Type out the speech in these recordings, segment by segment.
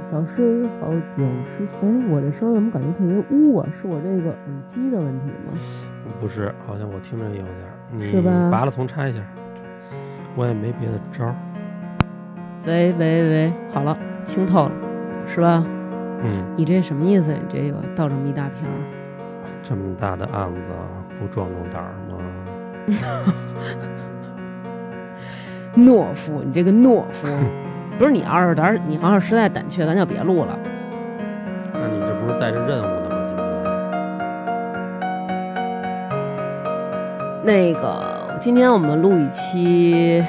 小时候九十岁，我这声儿怎么感觉特别污啊？是我这个耳机的问题吗？不是，好像我听着有点儿。你是吧拔了重插一下，我也没别的招儿。喂喂喂，好了，清透了，是吧？嗯，你这什么意思？你这个倒这么一大瓶儿，这么大的案子不壮壮胆儿吗？懦夫，你这个懦夫，不是你要是胆，你要是实在胆怯，咱就别录了。那你这不是带着任务呢吗？今天那个，今天我们录一期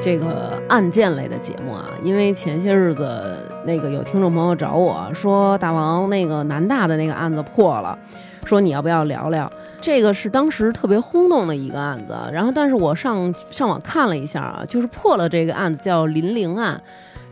这个案件类的节目啊，因为前些日子那个有听众朋友找我说，大王那个南大的那个案子破了，说你要不要聊聊？这个是当时特别轰动的一个案子，然后但是我上上网看了一下啊，就是破了这个案子叫林玲案，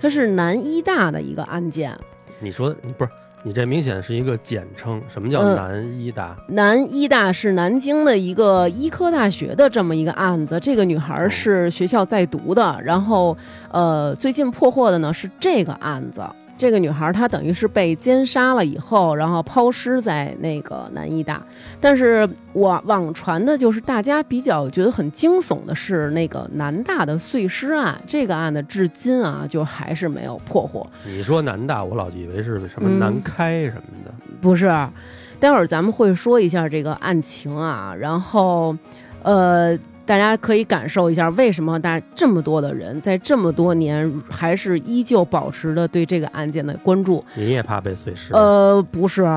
它是南医大的一个案件。你说你不是你这明显是一个简称，什么叫嗯南医大？南医大是南京的一个医科大学的这么一个案子，这个女孩是学校在读的，然后呃，最近破获的呢是这个案子。这个女孩她等于是被奸杀了以后，然后抛尸在那个南医大。但是网网传的就是大家比较觉得很惊悚的是那个南大的碎尸案，这个案子至今啊就还是没有破获。你说南大，我老以为是什么嗯南开什么的。不是，待会儿咱们会说一下这个案情啊，然后，呃，大家可以感受一下为什么大这么多的人在这么多年还是依旧保持着对这个案件的关注。你也怕被碎尸？呃，不是。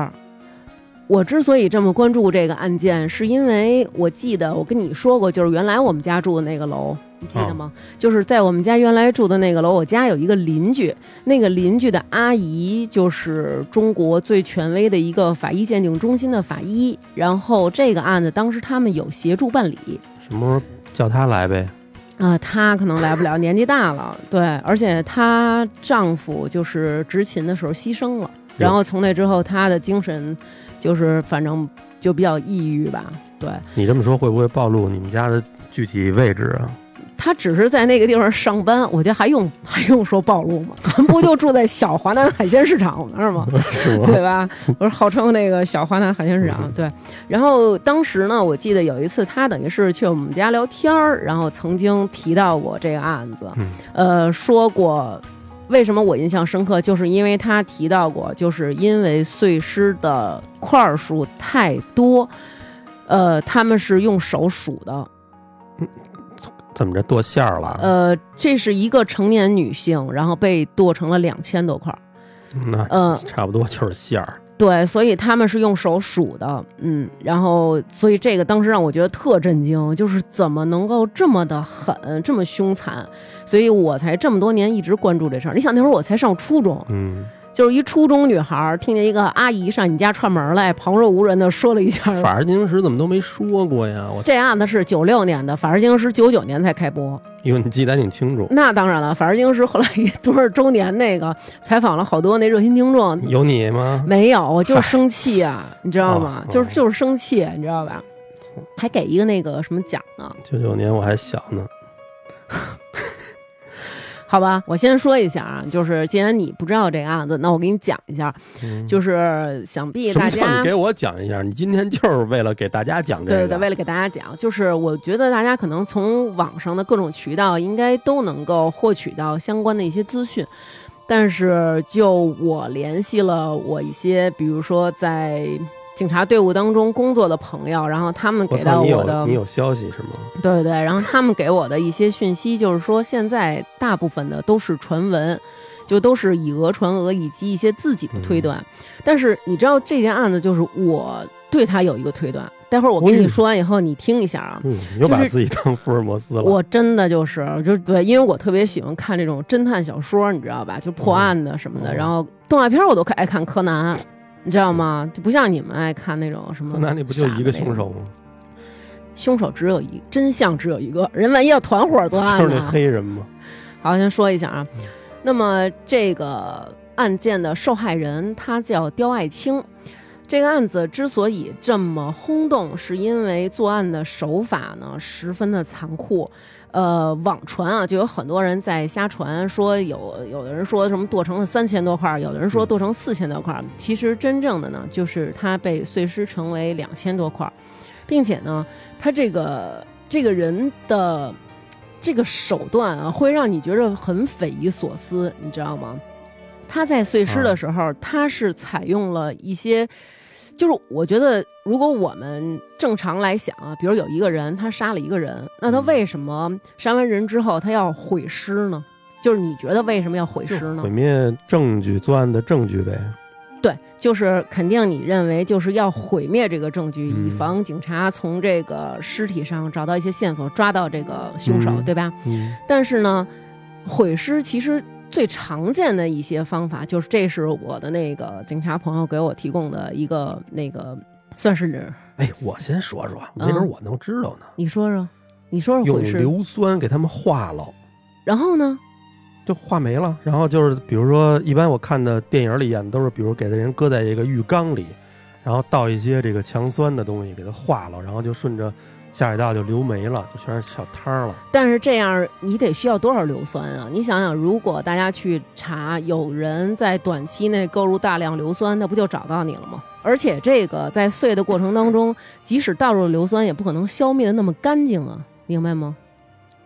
我之所以这么关注这个案件，是因为我记得我跟你说过，就是原来我们家住的那个楼，你记得吗？就是在我们家原来住的那个楼，我家有一个邻居，那个邻居的阿姨就是中国最权威的一个法医鉴定中心的法医。然后这个案子当时他们有协助办理，什么时候叫她来呗？啊、她可能来不了，年纪大了，对，而且她丈夫就是执勤的时候牺牲了，然后从那之后，她的精神就是反正就比较抑郁吧，对，你这么说会不会暴露你们家的具体位置啊？她只是在那个地方上班，我觉得还用 还用说暴露吗？咱 不就住在小华南海鲜市场那儿吗？是吗？对吧？我说号称那个小华南海鲜市场，对。然后当时呢，我记得有一次，他等于是去我们家聊天儿，然后曾经提到过这个案子，嗯呃，说过。为什么我印象深刻？就是因为他提到过，就是因为碎尸的块儿数太多，呃，他们是用手数的，怎么着剁馅儿了？呃，这是一个成年女性，然后被剁成了两千多块儿，那嗯、差不多就是馅儿。对，所以他们是用手数的，嗯，然后所以这个当时让我觉得特震惊，就是怎么能够这么的狠，这么凶残，所以我才这么多年一直关注这事儿。你想那会儿我才上初中，嗯，就是一初中女孩儿，听见一个阿姨上你家串门来，旁若无人的说了一下。法制进行时怎么都没说过呀？我，这案子是九六年的，《法制进行时》九九年才开播。因为你记得还挺清楚。那当然了，《法制进行时》后来一多少周年那个采访了好多那热心听众，有你吗？没有，我就是生气啊，你知道吗？哦就是就是生气，你知道吧？还给一个那个什么奖呢？九九年我还小呢。好吧，我先说一下啊，就是既然你不知道这个案子，那我给你讲一下，嗯就是想必大家你给我讲一下？你今天就是为了给大家讲这个。对对对，为了给大家讲，就是我觉得大家可能从网上的各种渠道应该都能够获取到相关的一些资讯，但是就我联系了我一些，比如说在警察队伍当中工作的朋友，然后他们给到我的有你有消息是吗？对对对，然后他们给我的一些讯息就是说，现在大部分的都是传闻，就都是以讹传讹，以及一些自己的推断。但是你知道这件案子，就是我对他有一个推断，待会儿我跟你哦说完以后，你听一下啊。嗯，你又把就是自己当福尔摩斯了。我真的就是，就对，因为我特别喜欢看这种侦探小说，你知道吧？就破案的什么的。哦然后动画片我都爱看柯南，你知道吗？就不像你们爱看那种什么。柯南里不就一个凶手？吗？凶手只有一，真相只有一个人，万一要团伙作案就是那？黑人嘛。好，先说一下啊嗯，那么这个案件的受害人他叫刁爱青，这个案子之所以这么轰动，是因为作案的手法呢十分的残酷。呃，网传啊，就有很多人在瞎传，说有有的人说什么剁成了三千多块，有的人说剁成四千多块。其实真正的呢，就是他被碎尸成为两千多块，并且呢，他这个这个人的这个手段啊，会让你觉得很匪夷所思，你知道吗？他在碎尸的时候，他是采用了一些。就是我觉得，如果我们正常来想啊，比如有一个人他杀了一个人，那他为什么杀完人之后他要毁尸呢？就是你觉得为什么要毁尸呢？毁灭证据，作案的证据呗。对，就是肯定你认为就是要毁灭这个证据，以防警察从这个尸体上找到一些线索，抓到这个凶手，对吧？嗯。但是呢，毁尸其实。最常见的一些方法，就是这是我的那个警察朋友给我提供的一个那个，算是哎，我先说说，没准我能知道呢。你说说，你说说，用硫酸给他们化了，然后呢，就化没了。然后就是，比如说，一般我看的电影里演的都是，比如给的人搁在一个浴缸里，然后倒一些这个强酸的东西给它化了，然后就顺着。下水道就流没了，就全是小摊儿了。但是这样你得需要多少硫酸啊？你想想，如果大家去查，有人在短期内购入大量硫酸，那不就找到你了吗？而且这个在碎的过程当中，即使倒入了硫酸，也不可能消灭的那么干净啊，明白吗？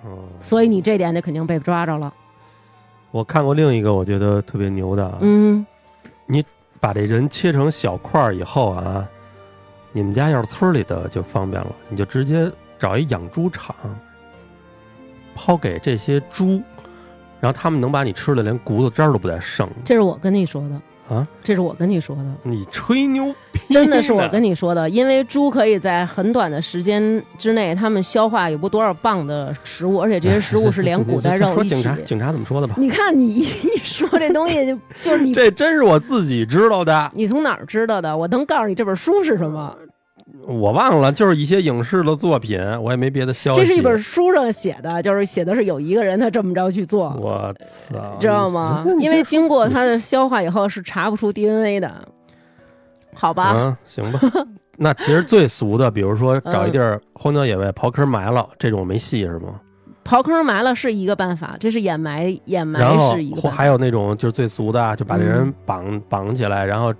哦。所以你这点就肯定被抓着了。我看过另一个，我觉得特别牛的。嗯。你把这人切成小块儿以后啊。你们家要是村里的就方便了，你就直接找一养猪场，抛给这些猪，然后他们能把你吃的连骨头渣都不带剩。这是我跟你说的。啊，这是我跟你说的，你吹牛逼，真的是我跟你说的，因为猪可以在很短的时间之内，他们消化有不多少磅的食物，而且这些食物是连骨带肉一起。警察，警察怎么说的吧？你看你一说这东西，就就是你这真是我自己知道的。你从哪儿知道的？我能告诉你这本书是什么？我忘了，就是一些影视的作品，我也没别的消息。这是一本书上写的，就是写的是有一个人他这么着去做。我操，知道吗？因为经过他的消化以后是查不出 DNA 的，好吧？嗯，行吧。那其实最俗的，比如说找一地儿荒郊野外刨坑埋了，这种没戏是吗？刨坑埋了是一个办法，这是掩埋，掩埋是一个。还有那种就是最俗的，就把这人绑绑起来，然后。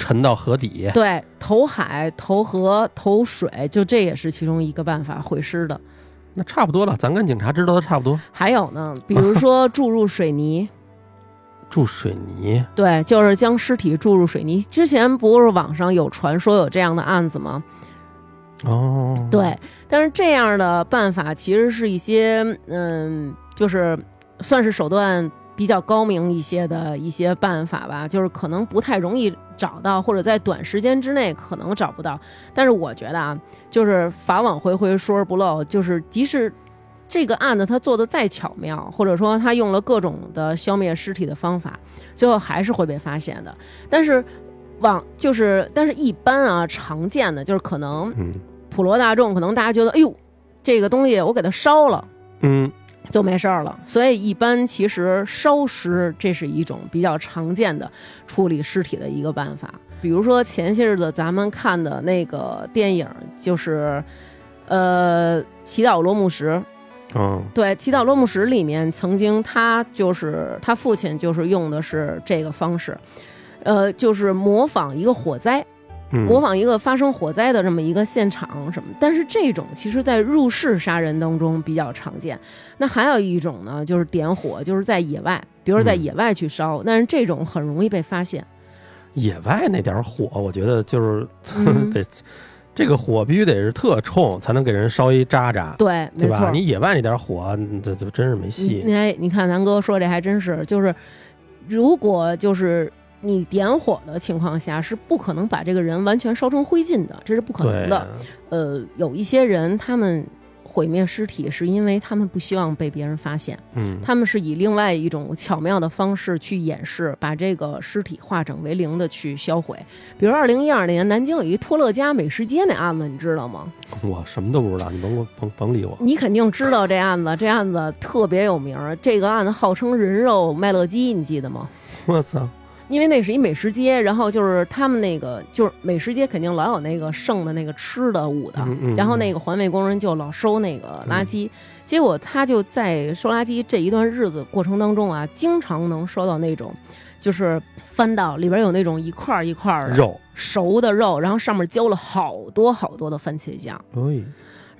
沉到河底，对，投海、投河、投水，就这也是其中一个办法毁尸的。那差不多了，咱跟警察知道的差不多。还有呢，比如说注入水泥，注水泥，对，就是将尸体注入水泥。之前不是网上有传说有这样的案子吗？哦，对，但是这样的办法其实是一些，嗯，就是算是手段。比较高明一些的一些办法吧，就是可能不太容易找到，或者在短时间之内可能找不到。但是我觉得啊，就是法网恢恢，疏而不漏。就是即使这个案子他做的再巧妙，或者说他用了各种的消灭尸体的方法，最后还是会被发现的。但是往就是，但是一般啊，常见的就是可能普罗大众可能大家觉得，哎呦，这个东西我给它烧了，嗯。就没事儿了，所以一般其实烧尸这是一种比较常见的处理尸体的一个办法。比如说前些日子咱们看的那个电影，就是呃《祈祷罗姆什》。嗯，对，《祈祷罗姆什》里面曾经他就是他父亲就是用的是这个方式，呃，就是模仿一个火灾。模仿一个发生火灾的这么一个现场什么，但是这种其实在入室杀人当中比较常见。那还有一种呢，就是点火，就是在野外，比如在野外去烧，但是这种很容易被发现。野外那点火，我觉得就是 得这个火必须得是特冲，才能给人烧一渣渣。对，对吧？你野外那点火，这这真是没戏。哎，你看南哥说这还真是，就是如果就是。你点火的情况下是不可能把这个人完全烧成灰烬的，这是不可能的。呃，有一些人他们毁灭尸体是因为他们不希望被别人发现，嗯，他们是以另外一种巧妙的方式去掩饰，把这个尸体化整为零的去销毁。比如二零一二年南京有一托乐家美食街那案子，你知道吗？我什么都不知道，你甭甭甭理我。你肯定知道这案子，这案子特别有名。这个案子号称人肉麦乐鸡，你记得吗？我操！因为那是一美食街，然后就是他们那个就是美食街肯定老有那个剩的那个吃的捂的，然后那个环卫工人就老收那个垃圾，结果他就在收垃圾这一段日子过程当中啊，经常能收到那种就是翻到里边有那种一块一块的肉，熟的肉，然后上面浇了好多好多的番茄酱。哎，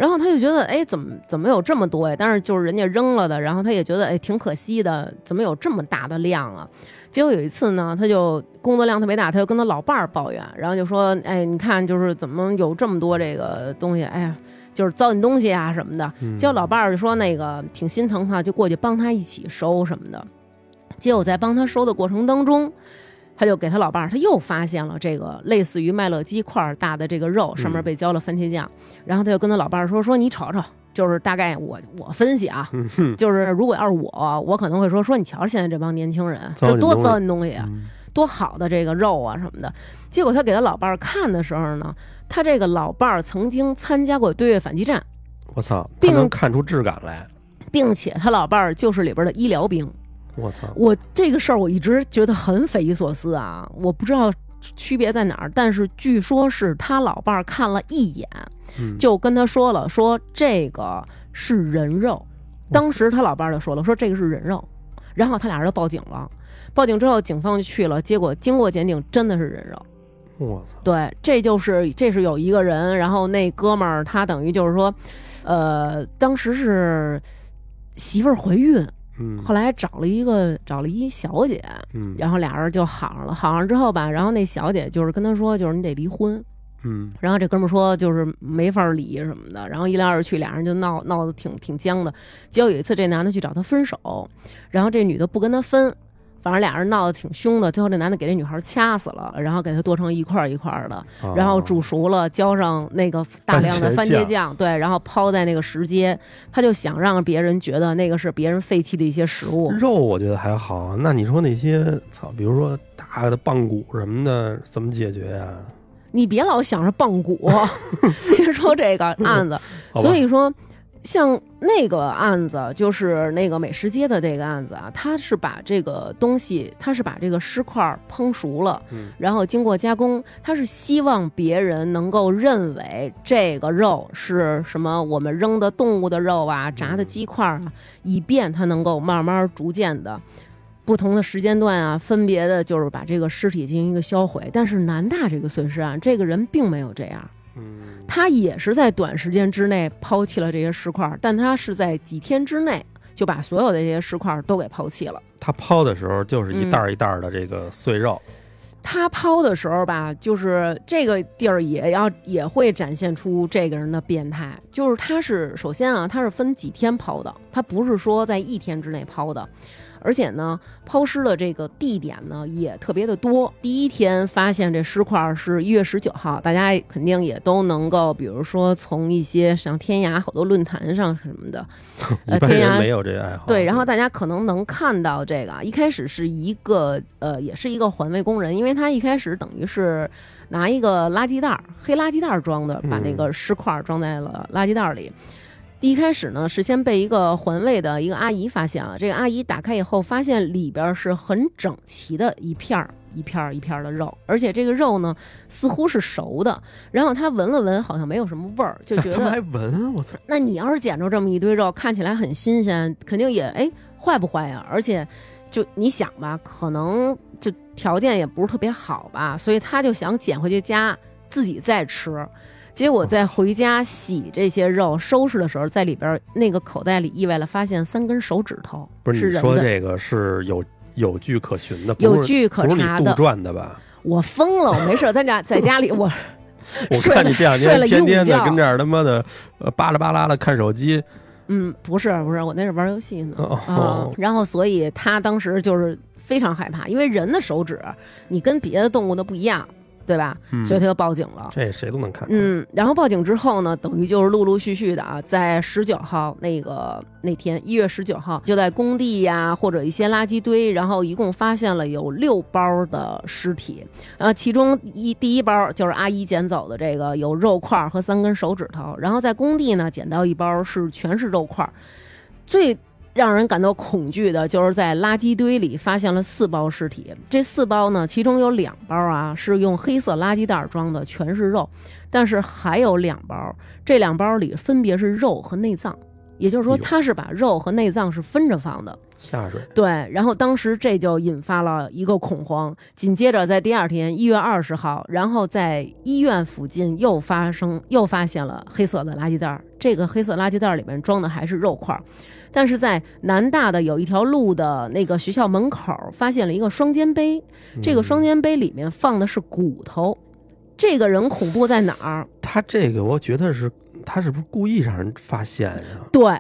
然后他就觉得，哎，怎么怎么有这么多呀？但是就是人家扔了的，然后他也觉得，哎，挺可惜的，怎么有这么大的量啊？结果有一次呢，他就工作量特别大，他就跟他老伴儿抱怨，然后就说，哎，你看，就是怎么有这么多这个东西？哎呀，就是糟践东西啊什么的。嗯结果老伴儿就说那个挺心疼他，就过去帮他一起收什么的。结果在帮他收的过程当中，他就给他老伴儿，他又发现了这个类似于麦乐鸡块儿大的这个肉，上面被浇了番茄酱。然后他就跟他老伴儿说：“说你瞅瞅，就是大概我我分析啊，嗯，就是如果要是我，我可能会说说你瞧瞧现在这帮年轻人，这多糟践东西啊，嗯多好的这个肉啊什么的。结果他给他老伴儿看的时候呢，他这个老伴儿曾经参加过对越反击战，我操，他并能看出质感来，并且他老伴儿就是里边的医疗兵。我操，我这个事儿我一直觉得很匪夷所思啊，我不知道区别在哪儿，但是据说是他老伴儿看了一眼，嗯就跟他说了，说这个是人肉。当时他老伴儿就说了，说这个是人肉，然后他俩人就报警了。报警之后，警方就去了，结果经过鉴定，真的是人肉。我操，对，这就是这是有一个人，然后那哥们儿他等于就是说，呃，当时是媳妇儿怀孕，嗯，后来找了一个找了一小姐，嗯，然后俩人就好上了。好上之后吧，然后那小姐就是跟他说，就是你得离婚。嗯，然后这哥们儿说就是没法离什么的，然后一来二去俩人就闹闹得挺挺僵的。结果有一次这男的去找她分手，然后这女的不跟他分，反正俩人闹得挺凶的。最后这男的给这女孩掐死了，然后给她剁成一块儿一块儿的，啊然后煮熟了，浇上那个大量的番番茄酱对，然后抛在那个石阶，他就想让别人觉得那个是别人废弃的一些食物。肉我觉得还好，那你说那些操，比如说大的棒骨什么的，怎么解决呀？你别老想着棒骨，先说这个案子。所以说，像那个案子，就是那个美食街的这个案子啊，他是把这个东西，他是把这个尸块烹熟了，嗯然后经过加工，他是希望别人能够认为这个肉是什么我们扔的动物的肉啊，炸的鸡块啊，以便他能够慢慢逐渐的。不同的时间段啊，分别的就是把这个尸体进行一个销毁。但是南大这个碎尸案，这个人并没有这样，嗯，他也是在短时间之内抛弃了这些尸块，但他是在几天之内就把所有的这些尸块都给抛弃了。他抛的时候就是一嗯袋儿一袋儿的这个碎肉，他抛的时候吧，就是这个地儿也要也会展现出这个人的变态，就是他是首先啊，他是分几天抛的，他不是说在一天之内抛的。而且呢，抛尸的这个地点呢也特别的多。第一天发现这尸块是一月十九号，大家肯定也都能够，比如说从一些像天涯好多论坛上什么的，呃天涯没有这个爱好。对，然后大家可能能看到这个啊，一开始是一个呃，也是一个环卫工人，因为他一开始等于是拿一个垃圾袋儿，黑垃圾袋儿装的，把那个尸块儿装在了垃圾袋儿里。第一开始呢，是先被一个环卫的一个阿姨发现了。这个阿姨打开以后，发现里边是很整齐的一片儿一片儿一片儿的肉，而且这个肉呢似乎是熟的。然后她闻了闻，好像没有什么味儿，就觉得 他们还闻，我操！那你要是捡着这么一堆肉，看起来很新鲜，肯定也哎坏不坏呀？而且就你想吧，可能就条件也不是特别好吧，所以她就想捡回去家自己再吃。结果在回家洗这些肉、收拾的时候，在里边那个口袋里意外的发现三根手指头，不是你，说这个是有有据可循的，有据可查的。撰的吧？我疯了，我没事儿在家 在家里我 我看你这两天天天的跟这儿他妈的呃巴拉巴拉的看手机，嗯，不是不是，我那是玩游戏呢。啊、哦然后所以他当时就是非常害怕，因为人的手指你跟别的动物的不一样，对吧？嗯所以他就报警了。这谁都能看。嗯，然后报警之后呢，等于就是陆陆续续的啊，在十九号那个那天，一月十九号，就在工地呀、或者一些垃圾堆，然后一共发现了有六包的尸体，呃，其中一第一包就是阿姨捡走的这个有肉块和三根手指头，然后在工地呢捡到一包是全是肉块，最让人感到恐惧的，就是在垃圾堆里发现了四包尸体。这四包呢，其中有两包啊是用黑色垃圾袋装的，全是肉，但是还有两包，这两包里分别是肉和内脏，也就是说，他是把肉和内脏是分着放的。下水，对，然后当时这就引发了一个恐慌。紧接着在第二天一月二十号，然后在医院附近又发生又发现了黑色的垃圾袋儿，这个黑色垃圾袋儿里面装的还是肉块儿。但是在南大的有一条路的那个学校门口发现了一个双肩背，这个双肩背里面放的是骨头。这个人恐怖在哪儿？他这个我觉得是他是不是故意让人发现呀？对，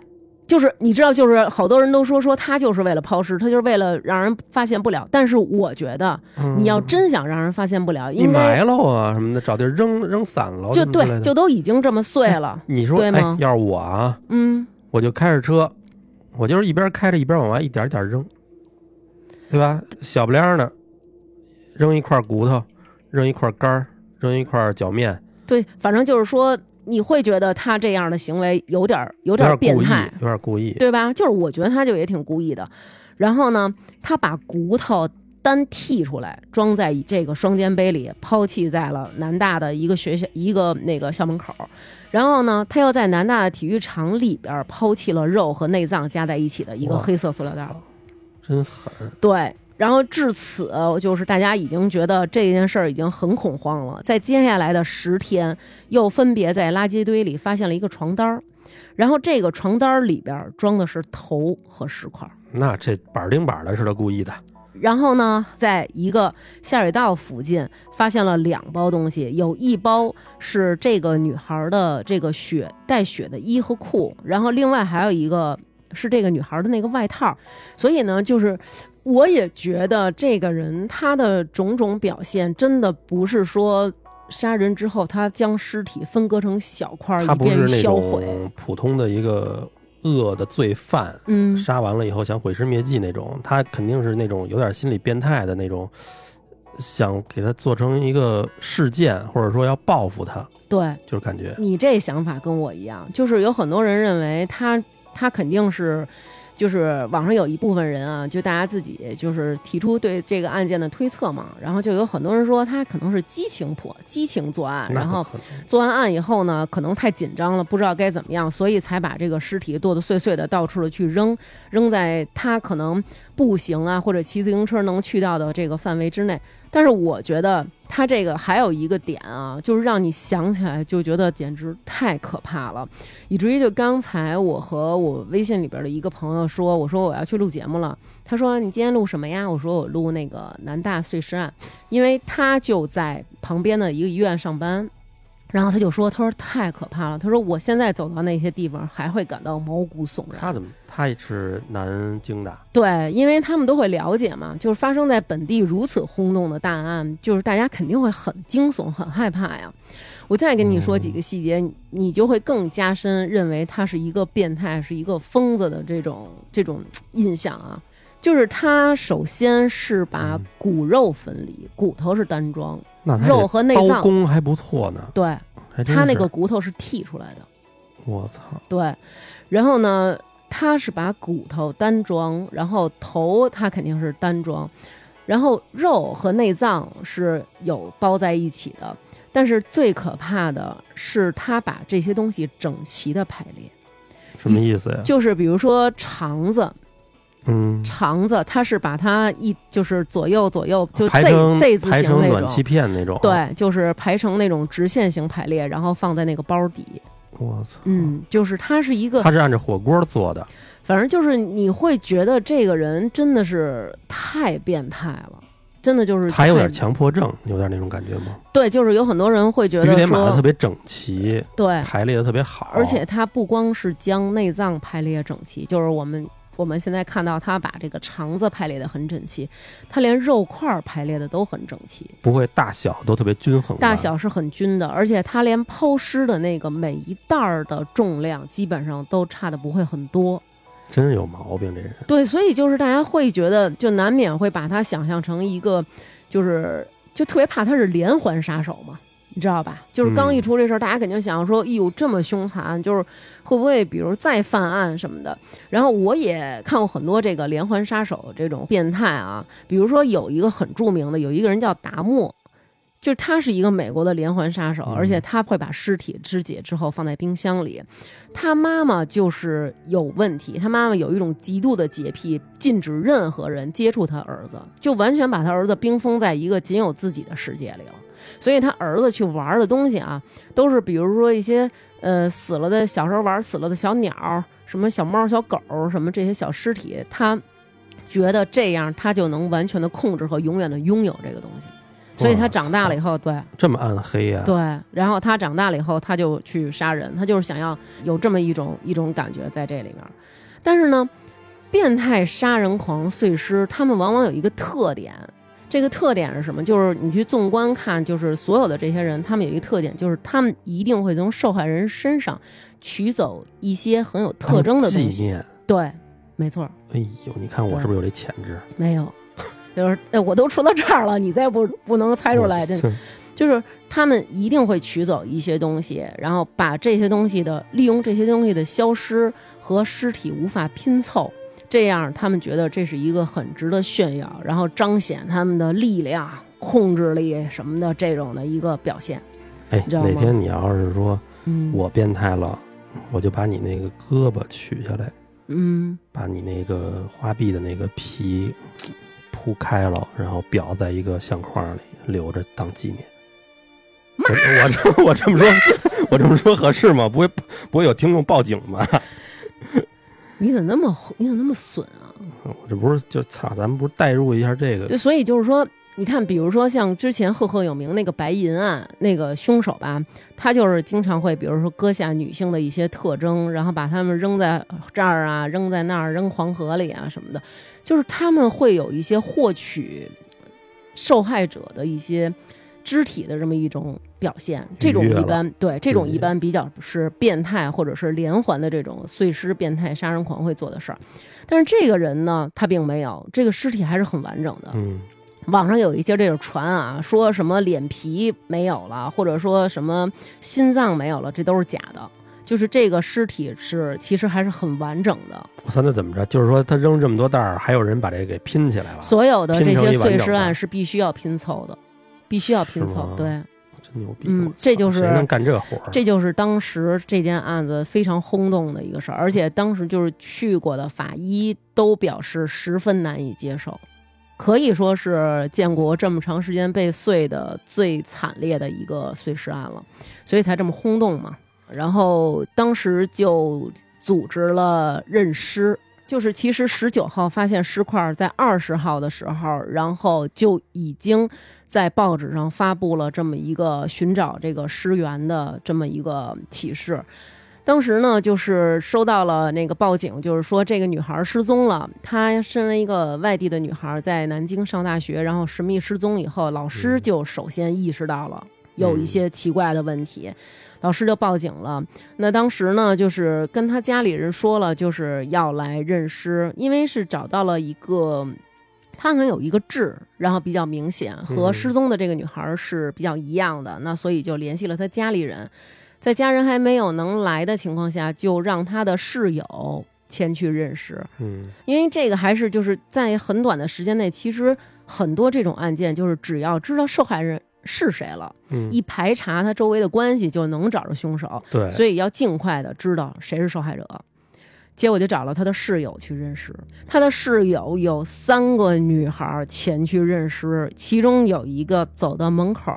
就是你知道，就是好多人都说说他就是为了抛尸，他就是为了让人发现不了。但是我觉得，你要真想让人发现不了，你应该埋了啊什么的，找地儿扔扔散了，就对，就都已经这么碎了。你说，对吗，哎要是我啊，嗯，我就开着车，我就是一边开着一边往外一点一点扔，对吧？小不亮的，扔一块骨头，扔一块肝儿，扔一块脚面，对，反正就是说，你会觉得他这样的行为有点有有点变态，，有点故意。对吧？就是我觉得他就也挺故意的。然后呢，他把骨头单剔出来，装在这个双肩背里，抛弃在了南大的一个学校一个那个校门口。然后呢，他又在南大的体育场里边抛弃了肉和内脏加在一起的一个黑色塑料袋儿。真狠！对，然后至此就是大家已经觉得这件事儿已经很恐慌了。在接下来的十天，又分别在垃圾堆里发现了一个床单儿，然后这个床单儿里边装的是头和石块儿。那这板儿钉板儿的是他故意的，然后呢，在一个下水道附近发现了两包东西，有一包是这个女孩的这个血带血的衣和裤，然后另外还有一个是这个女孩的那个外套。所以呢，就是我也觉得这个人他的种种表现真的不是说。杀人之后，他将尸体分割成小块儿，以便销毁。种普通的一个恶的罪犯，嗯，杀完了以后想毁尸灭迹那种，他肯定是那种有点心理变态的那种，想给他做成一个事件，或者说要报复他，对，就是感觉。你这想法跟我一样，就是有很多人认为他他肯定是，就是网上有一部分人啊，就大家自己就是提出对这个案件的推测嘛，然后就有很多人说他可能是激情破激情作案，然后。做完案以后呢，可能太紧张了，不知道该怎么样，所以才把这个尸体剁得碎碎的，到处的去扔，扔在他可能步行啊或者骑自行车能去到的这个范围之内。但是我觉得他这个还有一个点啊，就是让你想起来就觉得简直太可怕了，以至于就刚才我和我微信里边的一个朋友说，我说我要去录节目了，他说你今天录什么呀？我说我录那个南大碎尸案，因为他就在旁边的一个医院上班。然后他就说：“他说太可怕了。他说我现在走到那些地方还会感到毛骨悚然。他怎么？他也是南京的，对，因为他们都会了解嘛，就是发生在本地如此轰动的大案，就是大家肯定会很惊悚、很害怕呀。我再跟你说几个细节，你你就会更加深认为他是一个变态、是一个疯子的这种这种印象啊。就是他首先是把嗯骨肉分离，骨头是单装，那肉和内脏工还不错呢，对他那个骨头是剔出来的。我操，对，然后呢，他是把骨头单装，然后头他肯定是单装，然后肉和内脏是有包在一起的。但是最可怕的是，他把这些东西整齐的排列，什么意思呀？就是比如说肠子，嗯，肠子它是把它一就是左右左右就 Z Z 字形暖气种，片那种，，对，就是排成那种直线型排列，然后放在那个包底。我操，嗯，就是它是一个它是按照火锅做的，反正就是你会觉得这个人真的是太变态了，真的就是太他有点强迫症，有点那种感觉吗？对，就是有很多人会觉得必须得码的特，别整齐，对，排列的特别好，而且它不光是将内脏排列整齐，就是我们我们现在看到他把这个肠子排列的很整齐，他连肉块儿排列的都很整齐，不会大小都特别均衡，大小是很均的，而且他连抛尸的那个每一袋儿的重量基本上都差的不会很多。真是有毛病，这人。对，所以就是大家会觉得，就难免会把他想象成一个，就是就特别怕他是连环杀手嘛。你知道吧？就是刚一出这事儿，大家肯定想说，哎呦，这么凶残，就是会不会比如再犯案什么的？然后我也看过很多这个连环杀手这种变态啊，比如说有一个很著名的，有一个人叫达莫。就是他是一个美国的连环杀手，而且他会把尸体肢解之后放在冰箱里。他妈妈就是有问题，他妈妈有一种极度的洁癖，禁止任何人接触他儿子，就完全把他儿子冰封在一个仅有自己的世界里了。所以他儿子去玩的东西啊，都是比如说一些呃死了的小时候玩死了的小鸟，什么小猫、小狗什么这些小尸体，他觉得这样他就能完全的控制和永远的拥有这个东西。所以他长大了以后，对这么暗黑呀？对，然后他长大了以后，他就去杀人，他就是想要有这么一种一种感觉在这里面。但是呢，变态杀人狂碎尸，他们往往有一个特点，这个特点是什么？就是你去纵观看，就是所有的这些人，他们有一个特点，就是他们一定会从受害人身上取走一些很有特征的东西。对，没错。哎呦，你看我是不是有这潜质？没有。就是哎，我都说到这儿了，你再不不能猜出来，真的，就是他们一定会取走一些东西，然后把这些东西的利用这些东西的消失和尸体无法拼凑，这样他们觉得这是一个很值得炫耀，然后彰显他们的力量、控制力什么的这种的一个表现。哎，哪天你要是说嗯，我变态了，我就把你那个胳膊取下来，嗯，把你那个花臂的那个皮。铺开了，然后裱在一个相框里，留着当纪念。我我这我这么说，我这么说合适吗？不会不会有听众报警吗？你怎么那么你怎么那么损啊？我这不是就操，咱们不是代入一下这个？对，所以就是说。你看，比如说像之前赫赫有名那个白银案，那个凶手吧，他就是经常会，比如说割下女性的一些特征，然后把他们扔在这儿啊，扔在那儿，扔黄河里啊什么的，就是他们会有一些获取受害者的一些肢体的这么一种表现。这种一般对这种一般比较是变态或者是连环的这种碎尸变态杀人狂会做的事儿。但是这个人呢，他并没有，这个尸体还是很完整的。嗯。网上有一些这种传啊，说什么脸皮没有了，或者说什么心脏没有了，这都是假的。就是这个尸体是其实还是很完整的。我操，那怎么着？就是说他扔这么多袋儿，还有人把这给拼起来了。所有的这些碎尸案是必须要拼凑的，必须要拼凑。对，真牛逼！嗯，这就是谁能干这活儿？这就是当时这件案子非常轰动的一个事儿，而且当时就是去过的法医都表示十分难以接受。可以说是建国这么长时间被碎的最惨烈的一个碎尸案了，所以才这么轰动嘛。然后当时就组织了认尸，就是其实十九号发现尸块，在二十号的时候，然后就已经在报纸上发布了这么一个寻找这个尸源的这么一个启事。当时呢，就是收到了那个报警，就是说这个女孩失踪了。她身为一个外地的女孩，在南京上大学，然后神秘失踪以后，老师就首先意识到了有一些奇怪的问题，老师就报警了。那当时呢，就是跟他家里人说了，就是要来认尸，因为是找到了一个，他可能有一个痣，然后比较明显，和失踪的这个女孩是比较一样的。那所以就联系了他家里人。在家人还没有能来的情况下，就让他的室友前去认识。嗯，因为这个还是就是在很短的时间内，其实很多这种案件就是只要知道受害人是谁了，嗯，一排查他周围的关系就能找着凶手。对，所以要尽快的知道谁是受害者。结果就找了他的室友去认尸，他的室友有三个女孩前去认尸，其中有一个走到门口。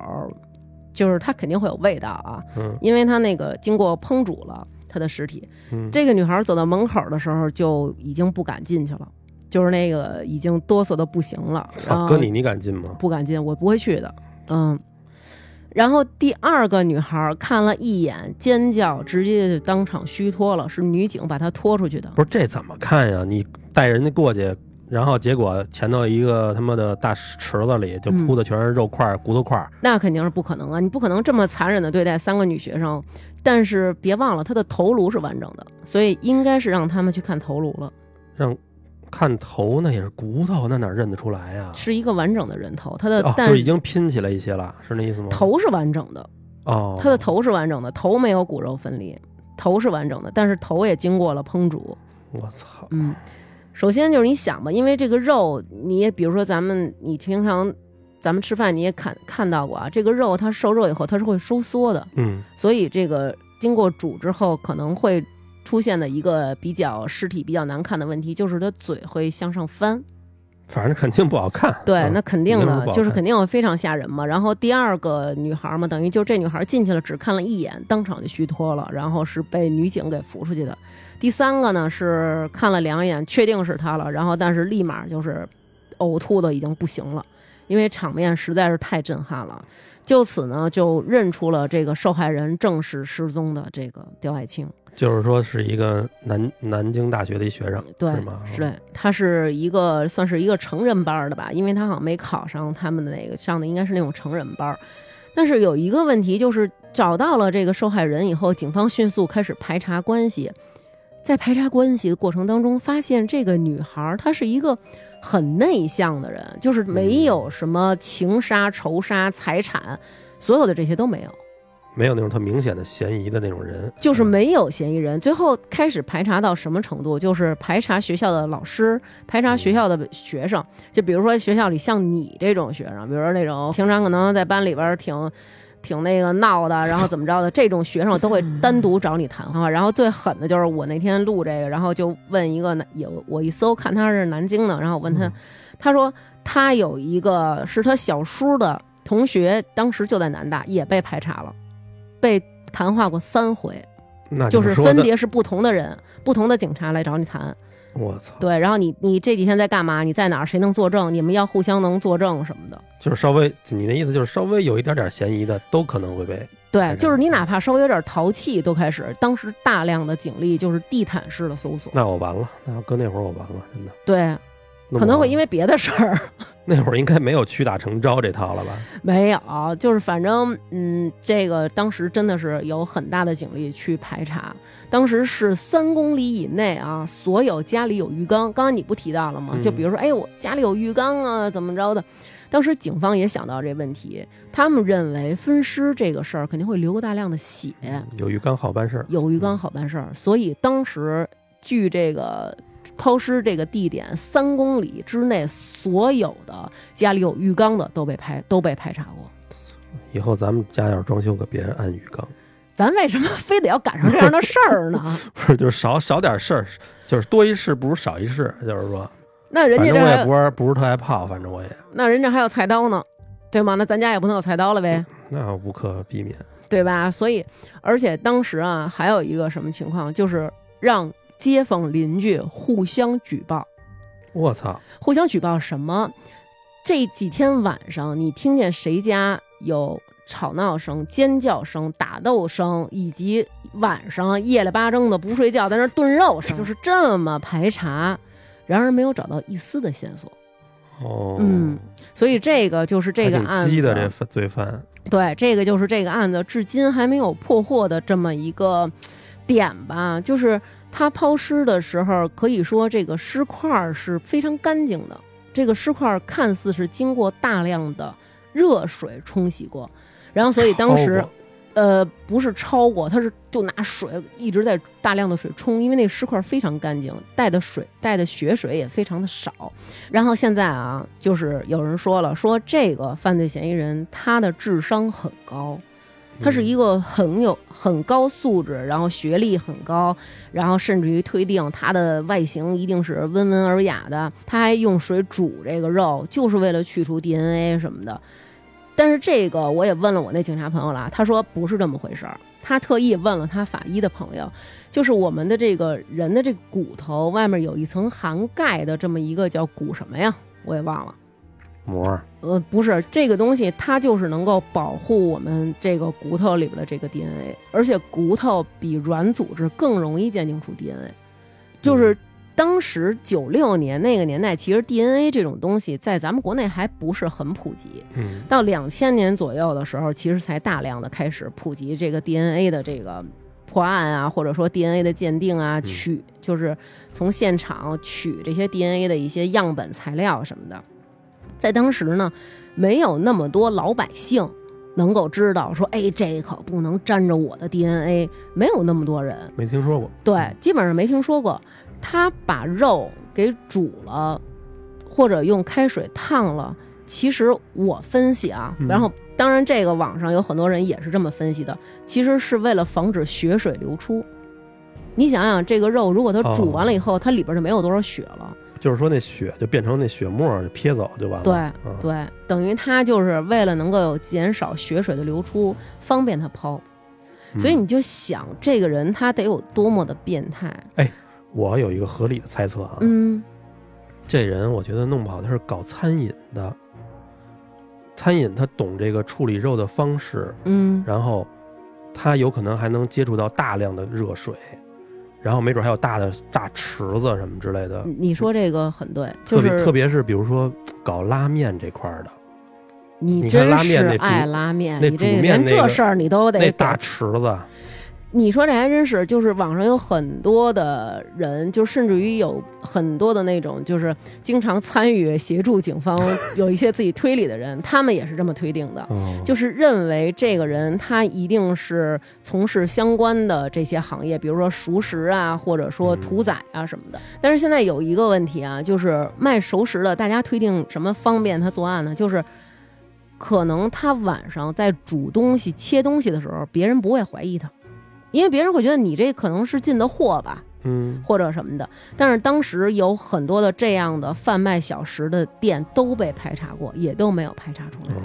就是它肯定会有味道啊，嗯，因为它那个经过烹煮了它的尸体。嗯，这个女孩走到门口的时候就已经不敢进去了，就是那个已经哆嗦的不行了。操，哥你你敢进吗？不敢进，我不会去的。嗯，然后第二个女孩看了一眼，尖叫，直接就当场虚脱了，是女警把她拖出去的。不是这怎么看呀？你带人家过去。然后结果前头一个他妈的大池子里就铺的全是肉块、骨头块，那肯定是不可能啊！你不可能这么残忍的对待三个女学生。但是别忘了，她的头颅是完整的，所以应该是让他们去看头颅了。让看头那也是骨头，那哪认得出来呀？是一个完整的人头，它的就已经拼起来一些了，是那意思吗？头是完整的，哦，它的头是完整的，头没有骨肉分离，头是完整的，但是头也经过了烹煮。我操，嗯，首先就是你想吧，因为这个肉，你也比如说咱们你平常咱们吃饭你也看看到过啊，这个肉它受热以后它是会收缩的，嗯，所以这个经过煮之后可能会出现的一个比较尸体比较难看的问题，就是他嘴会向上翻。反正肯定不好看。对，嗯那肯定的，就是肯定非常吓人嘛。然后第二个女孩嘛，等于就这女孩进去了，只看了一眼，当场就虚脱了，然后是被女警给扶出去的。第三个呢是看了两眼，确定是她了，然后但是立马就是呕吐的已经不行了，因为场面实在是太震撼了。就此呢，就认出了这个受害人正是失踪的这个刁爱青。就是说是一个南南京大学的一学生，对是吗？对，他是一个算是一个成人班儿的吧，因为他好像没考上他们的那个上的应该是那种成人班儿。但是有一个问题就是找到了这个受害人以后，警方迅速开始排查关系，在排查关系的过程当中，发现这个女孩儿她是一个很内向的人，就是没有什么情杀、仇杀、财产，所有的这些都没有。没有那种特明显的嫌疑的那种人，就是没有嫌疑人。最后开始排查到什么程度？就是排查学校的老师，排查学校的学生。就比如说学校里像你这种学生，比如说那种平常可能在班里边儿挺。挺那个闹的，然后怎么着的，这种学生都会 单独找你谈话。然后最狠的就是我那天录这个，然后就问一个南有我一搜看他是南京的，然后我问他，嗯他说他有一个是他小叔的同学，当时就在南大，也被排查了，被谈话过三回，那就是分，别是不同的人、不同的警察来找你谈。我操，对，然后你你这几天在干嘛？你在哪儿？谁能作证？你们要互相能作证什么的。就是稍微，你的意思就是稍微有一点点嫌疑的，都可能会被对，就是你哪怕稍微有点淘气，都开始。当时大量的警力就是地毯式的搜索。那我完了，那要搁那会儿我完了，真的。对，弄可能会因为别的事儿 那会儿应该没有屈打成招这套了吧？没有，就是反正嗯，这个当时真的是有很大的警力去排查。当时是三公里以内啊，所有家里有浴缸。刚刚你不提到了吗？嗯就比如说，哎，我家里有浴缸啊，怎么着的？当时警方也想到这问题，他们认为分尸这个事儿肯定会流大量的血，有浴缸好办事儿，有浴缸好办事儿，所以当时据这个抛尸这个地点三公里之内，所有的家里有浴缸的都被排都被排查过。以后咱们家要是装修，可别安浴缸，咱为什么非得要赶上这样的事儿呢？不是就是少少点事儿，就是多一事不如少一事，就是说，那人家这我也不是不是特爱泡，反正我也那人家还有菜刀呢，对吗？那咱家也不能有菜刀了呗，那无可避免。对吧？所以，而且当时啊，还有一个什么情况，就是让街坊邻居互相举报。我操，互相举报什么？这几天晚上，你听见谁家有吵闹声、尖叫声、打斗声，以及晚上夜里八睁的不睡觉在那炖肉声，就是这么排查，然而没有找到一丝的线索。哦，嗯，所以这个就是这个案子，鸡的这犯罪犯，对，这个就是这个案子至今还没有破获的这么一个点吧，就是他抛尸的时候，可以说这个尸块儿是非常干净的，这个尸块儿看似是经过大量的热水冲洗过，然后所以当时呃不是焯过，他是就拿水一直在大量的水冲，因为那尸块非常干净，带的水带的血水也非常的少。然后现在啊，就是有人说了，说这个犯罪嫌疑人他的智商很高，他是一个很有很高素质，然后学历很高，然后甚至于推定他的外形一定是温文尔雅的。他还用水煮这个肉，就是为了去除 DNA 什么的。但是这个我也问了我那警察朋友了，他说不是这么回事儿。他特意问了他法医的朋友，就是我们的这个人的这个骨头外面有一层含钙的这么一个叫骨什么呀？我也忘了。膜呃，不是这个东西，它就是能够保护我们这个骨头里边的这个 DNA，而且骨头比软组织更容易鉴定出 DNA。就是当时九六年那个年代，其实 DNA 这种东西在咱们国内还不是很普及。嗯，到两千年左右的时候，其实才大量的开始普及这个 DNA 的这个破案啊，或者说 DNA 的鉴定啊，嗯取就是从现场取这些 DNA 的一些样本材料什么的。在当时呢，没有那么多老百姓能够知道说，哎，这可不能沾着我的 DNA，没有那么多人，没听说过。对，基本上没听说过。他把肉给煮了，或者用开水烫了。其实我分析啊，然后当然这个网上有很多人也是这么分析的，其实是为了防止血水流出。你想想，这个肉如果它煮完了以后，它里边就没有多少血了。就是说，那血就变成那血沫就撇走就完了。对对，等于他就是为了能够减少血水的流出，方便他抛。所以你就想，这个人他得有多么的变态？哎。我有一个合理的猜测啊，嗯，这人我觉得弄不好他是搞餐饮的，餐饮他懂这个处理肉的方式，嗯，然后他有可能还能接触到大量的热水，然后没准还有大的大池子什么之类的。你说这个很对，就是特别是比如说搞拉面这块的，你真是爱拉面，那你这连这事儿你都得那大池子。你说这还真是，就是网上有很多的人，就甚至于有很多的那种，就是经常参与协助警方 有一些自己推理的人，他们也是这么推定的，就是认为这个人他一定是从事相关的这些行业，比如说熟食啊，或者说屠宰啊什么的。但是现在有一个问题啊，就是卖熟食的，大家推定什么方便他作案呢？就是可能他晚上在煮东西、切东西的时候，别人不会怀疑他。因为别人会觉得你这可能是进的货吧，嗯，或者什么的。但是当时有很多的这样的贩卖小食的店都被排查过，也都没有排查出来。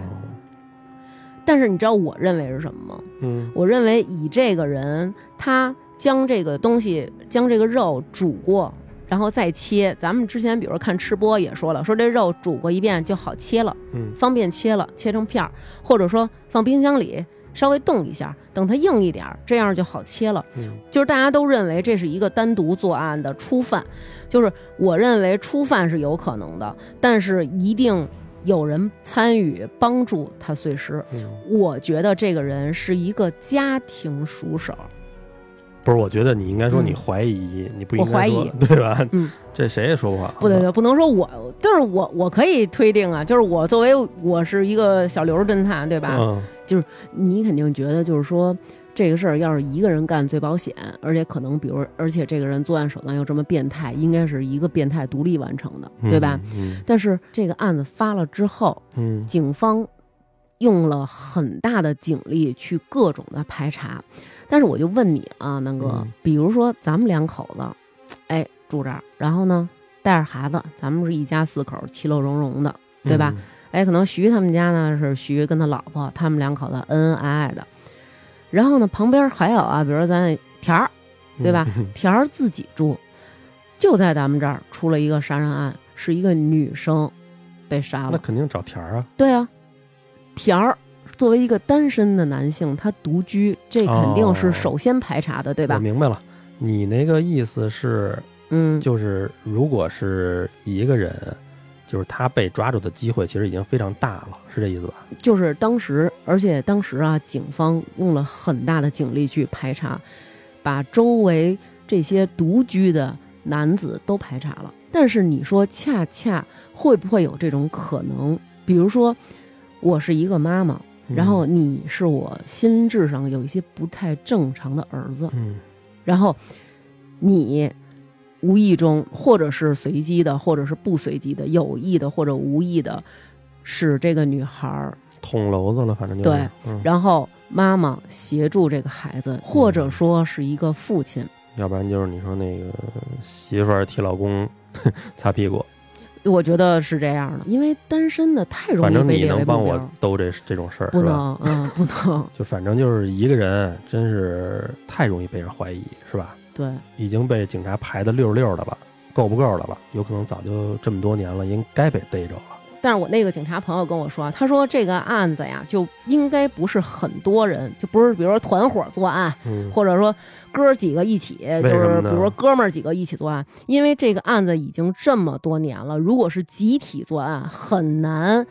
但是你知道我认为是什么吗？嗯，我认为以这个人他将这个东西将这个肉煮过，然后再切。咱们之前比如看吃播也说了，说这肉煮过一遍就好切了，嗯，方便切了，切成片儿，或者说放冰箱里。稍微动一下，等它硬一点，这样就好切了。就是大家都认为这是一个单独作案的初犯，就是我认为初犯是有可能的，但是一定有人参与帮助他碎尸。我觉得这个人是一个家庭熟手。不是，我觉得你应该说你怀疑，你不应该怀疑，对吧？嗯，这谁也说不好。不对对，不能说我，就是我，我可以推定啊，就是我作为我是一个小刘侦探，对吧？嗯，就是你肯定觉得，就是说这个事儿要是一个人干最保险，而且可能，比如，而且这个人作案手段又这么变态，应该是一个变态独立完成的，对吧？嗯。但是这个案子发了之后，嗯，警方用了很大的警力去各种的排查。但是我就问你啊，南哥，比如说咱们两口子，哎，住这儿，然后呢，带着孩子，咱们是一家四口，其乐融融的，对吧？哎，可能徐他们家呢是徐跟他老婆，他们两口子恩恩爱爱的。然后呢，旁边还有啊，比如说咱田儿，对吧？田儿自己住，就在咱们这儿出了一个杀人案，是一个女生被杀了。那肯定找田儿啊。对啊，田儿。作为一个单身的男性，他独居，这肯定是首先排查的，对吧？我明白了，你那个意思是，嗯，就是如果是一个人，就是他被抓住的机会其实已经非常大了，是这意思吧？就是当时，而且当时啊，警方用了很大的警力去排查，把周围这些独居的男子都排查了。但是你说，恰恰会不会有这种可能？比如说，我是一个妈妈。然后你是我心智上有一些不太正常的儿子，嗯，然后你无意中或者是随机的，或者是不随机的，有意的或者无意的，使这个女孩捅娄子了，反正就对，然后妈妈协助这个孩子，或者说是一个父亲，要不然就是你说那个媳妇儿替老公 擦屁股。我觉得是这样的，因为单身的太容易被反正你能。帮我兜这这种事儿，不能，嗯，不能。就反正就是一个人，真是太容易被人怀疑，是吧？对，已经被警察排的溜溜的了，够不够了吧？有可能早就这么多年了，应该被逮着了。但是我那个警察朋友跟我说，他说这个案子呀，就应该不是很多人，就不是比如说团伙作案，或者说哥几个一起，就是比如说哥们儿几个一起作案，因为这个案子已经这么多年了，如果是集体作案，很难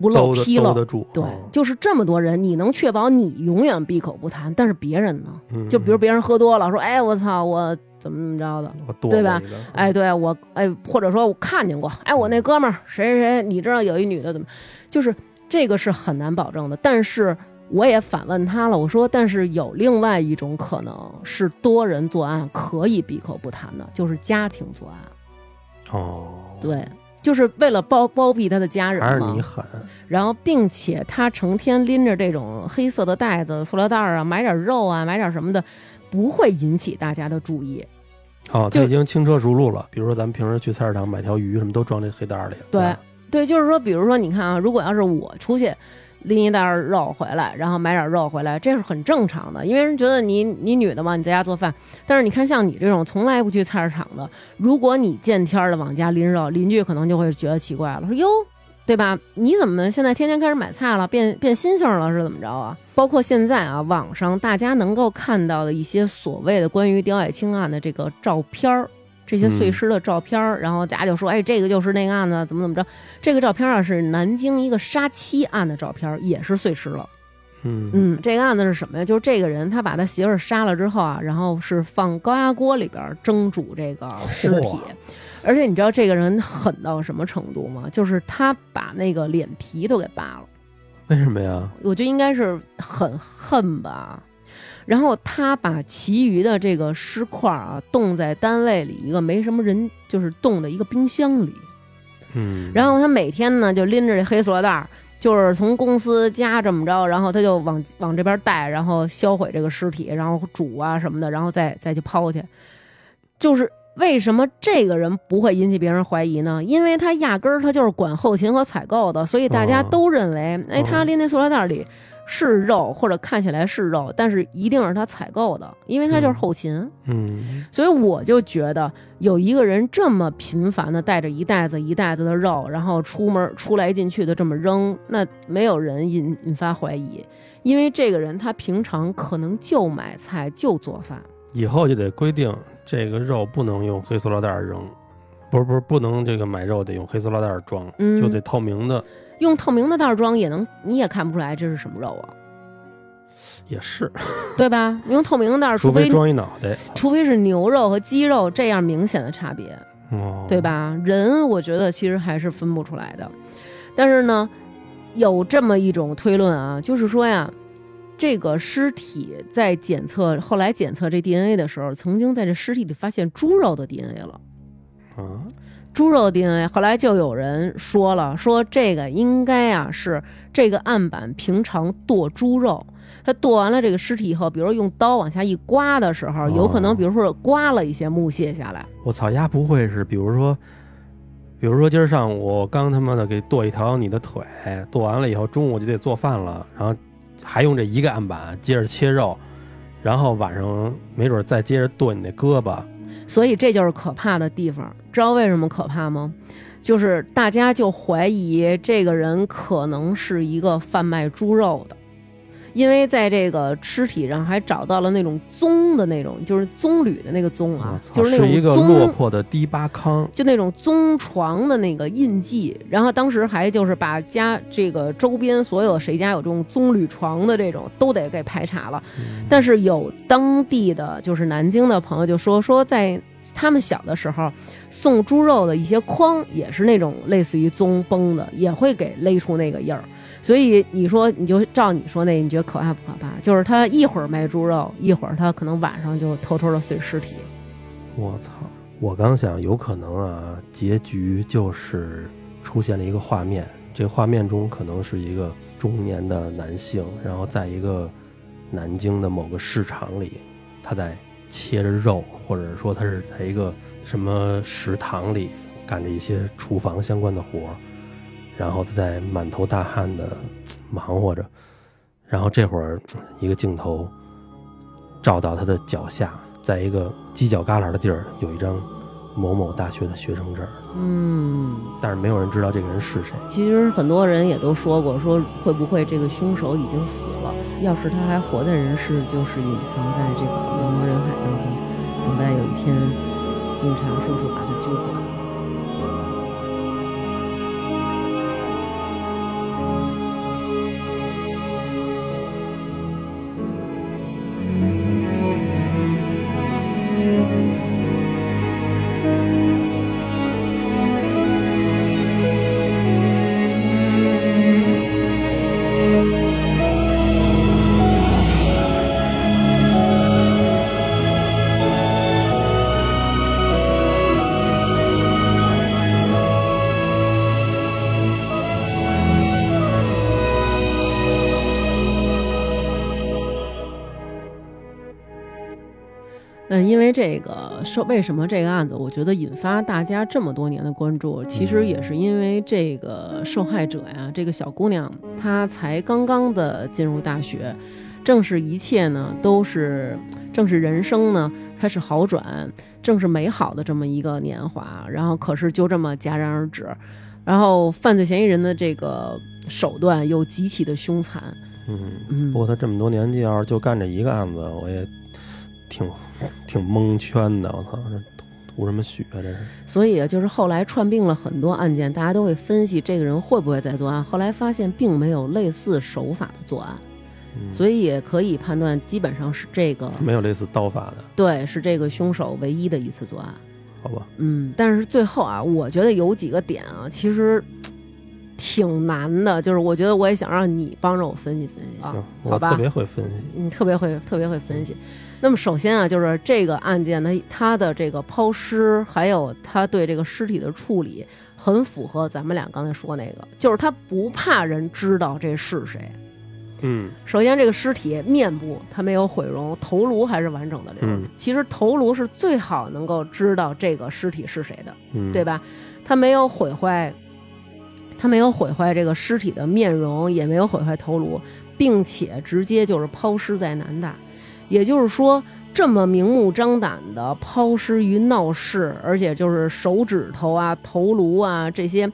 不漏纰漏。对，就是这么多人，你能确保你永远闭口不谈，但是别人呢？就比如别人喝多了，说哎我操我。怎么怎么着的，对吧？哎，对我，哎，或者说我看见过，哎，我那哥们儿谁谁谁，你知道有一女的怎么，就是这个是很难保证的。但是我也反问他了，我说，但是有另外一种可能是多人作案可以闭口不谈的，就是家庭作案。哦，对，就是为了包包庇他的家人嘛还是你。狠，然后，并且他成天拎着这种黑色的袋子、塑料袋儿啊，买点肉啊，买点什么的，不会引起大家的注意。哦，就他已经轻车熟路了。比如说咱们平时去菜市场买条鱼，什么都装这黑袋里。对对，就是说，比如说，你看啊，如果要是我出去拎一袋儿肉回来，然后买点肉回来，这是很正常的，因为人觉得你你女的嘛，你在家做饭。但是你看，像你这种从来不去菜市场的，如果你见天儿的往家拎肉，邻居可能就会觉得奇怪了，说哟。对吧？你怎么现在天天开始买菜了，变变心性了是怎么着啊？包括现在啊，网上大家能够看到的一些所谓的关于刁爱青案的这个照片儿，这些碎尸的照片儿，然后大家就说，哎，这个就是那个案子，怎么怎么着？这个照片啊是南京一个杀妻案的照片，也是碎尸了。嗯嗯，这个案子是什么呀？就是这个人他把他媳妇儿杀了之后啊，然后是放高压锅里边蒸煮这个尸体嚯，而且你知道这个人狠到什么程度吗？就是他把那个脸皮都给扒了。为什么呀？我觉得应该是很恨吧。然后他把其余的这个尸块啊冻在单位里一个没什么人就是冻的一个冰箱里，嗯，然后他每天呢就拎着这黑塑料袋儿，就是从公司家这么着，然后他就往往这边带，然后销毁这个尸体，然后煮啊什么的，然后再再去抛去。就是为什么这个人不会引起别人怀疑呢？因为他压根儿他就是管后勤和采购的，所以大家哦都认为，哎，哦他拎那塑料袋里是肉，或者看起来是肉，但是一定是他采购的，因为他就是嗯后勤。嗯所以我就觉得有一个人这么频繁的带着一袋子一袋子的肉，然后出门出来进去的这么扔，那没有人引引发怀疑，因为这个人他平常可能就买菜就做饭。以后就得规定这个肉不能用黑塑料袋儿扔，不是不是不能这个买肉得用黑塑料袋儿装，嗯就得透明的。用透明的袋儿装也能，你也看不出来这是什么肉啊，也是，对吧？你用透明的袋儿，除非除非装一脑袋，除非是牛肉和鸡肉这样明显的差别，哦，对？吧？人我觉得其实还是分不出来的，但是呢，有这么一种推论啊，就是说呀，这个尸体在检测后来检测这 DNA 的时候，曾经在这尸体里发现猪肉的 DNA 了。啊，猪肉 DNA，后来就有人说了，说这个应该啊是这个案板平常剁猪肉，他剁完了这个尸体以后，比如用刀往下一刮的时候，有可能哦比如说刮了一些木屑下来，我操，丫不会是比如说，比如说今儿上午我刚他妈的给剁一条你的腿，剁完了以后中午就得做饭了，然后还用这一个案板接着切肉，然后晚上没准再接着剁你那胳膊，所以这就是可怕的地方。知道为什么可怕吗？就是大家就怀疑这个人可能是一个贩卖猪肉的，因为在这个尸体上还找到了那种棕的那种，就是棕榈的那个棕啊就是那一个落魄的低巴康，就那种棕床的那个印记，然后当时还就是把家这个周边所有谁家有这种棕榈床的这种都得给排查了。但是有当地的就是南京的朋友就说说在他们小的时候送猪肉的一些筐也是那种类似于棕崩的，也会给勒出那个印儿。所以你说你就照你说那，你觉得可怕不可怕？就是他一会儿卖猪肉，一会儿他可能晚上就偷偷的碎尸体。我操！我刚想，有可能啊，结局就是出现了一个画面，这画面中可能是一个中年的男性，然后在一个南京的某个市场里，他在切着肉，或者说他是在一个什么食堂里干着一些厨房相关的活儿，然后他在满头大汗的忙活着，然后这会儿一个镜头照到他的脚下，在一个犄角旮旯的地儿有一张某某大学的学生证，嗯，但是没有人知道这个人是谁。其实很多人也都说过，说会不会这个凶手已经死了？要是他还活在人世，就是隐藏在这个茫茫人海当中，等待有一天警察叔叔把他揪出来。这个受为什么这个案子，我觉得引发大家这么多年的关注，其实也是因为这个受害者呀，这个小姑娘她才刚刚的进入大学，正是一切呢都是，正是人生呢开始好转，正是美好的这么一个年华，然后可是就这么戛然而止，然后犯罪嫌疑人的这个手段又极其的凶残，嗯，嗯。不，过他这么多年纪要是就干这一个案子，我也挺挺蒙圈的。我操，这图图什么血啊？这是？所以啊，就是后来串并了很多案件，大家都会分析这个人会不会再作案。后来发现并没有类似手法的作案，嗯、所以也可以判断，基本上是这个没有类似刀法的，对，是这个凶手唯一的一次作案。好吧？嗯，但是最后啊，我觉得有几个点啊，其实挺难的，就是我觉得我也想让你帮着我分析分析啊行，，我特别会分析。你特别会特别会分析。那么首先啊，就是这个案件呢，它的这个抛尸，还有他对这个尸体的处理，很符合咱们俩刚才说那个，就是他不怕人知道这是谁。嗯首先，这个尸体面部它没有毁容，头颅还是完整的留。嗯其实头颅是最好能够知道这个尸体是谁的，嗯，对吧？他没有毁坏，他没有毁坏这个尸体的面容，也没有毁坏头颅，并且直接就是抛尸在南大，也就是说，这么明目张胆的抛尸于闹市，而且就是手指头啊、头颅啊这些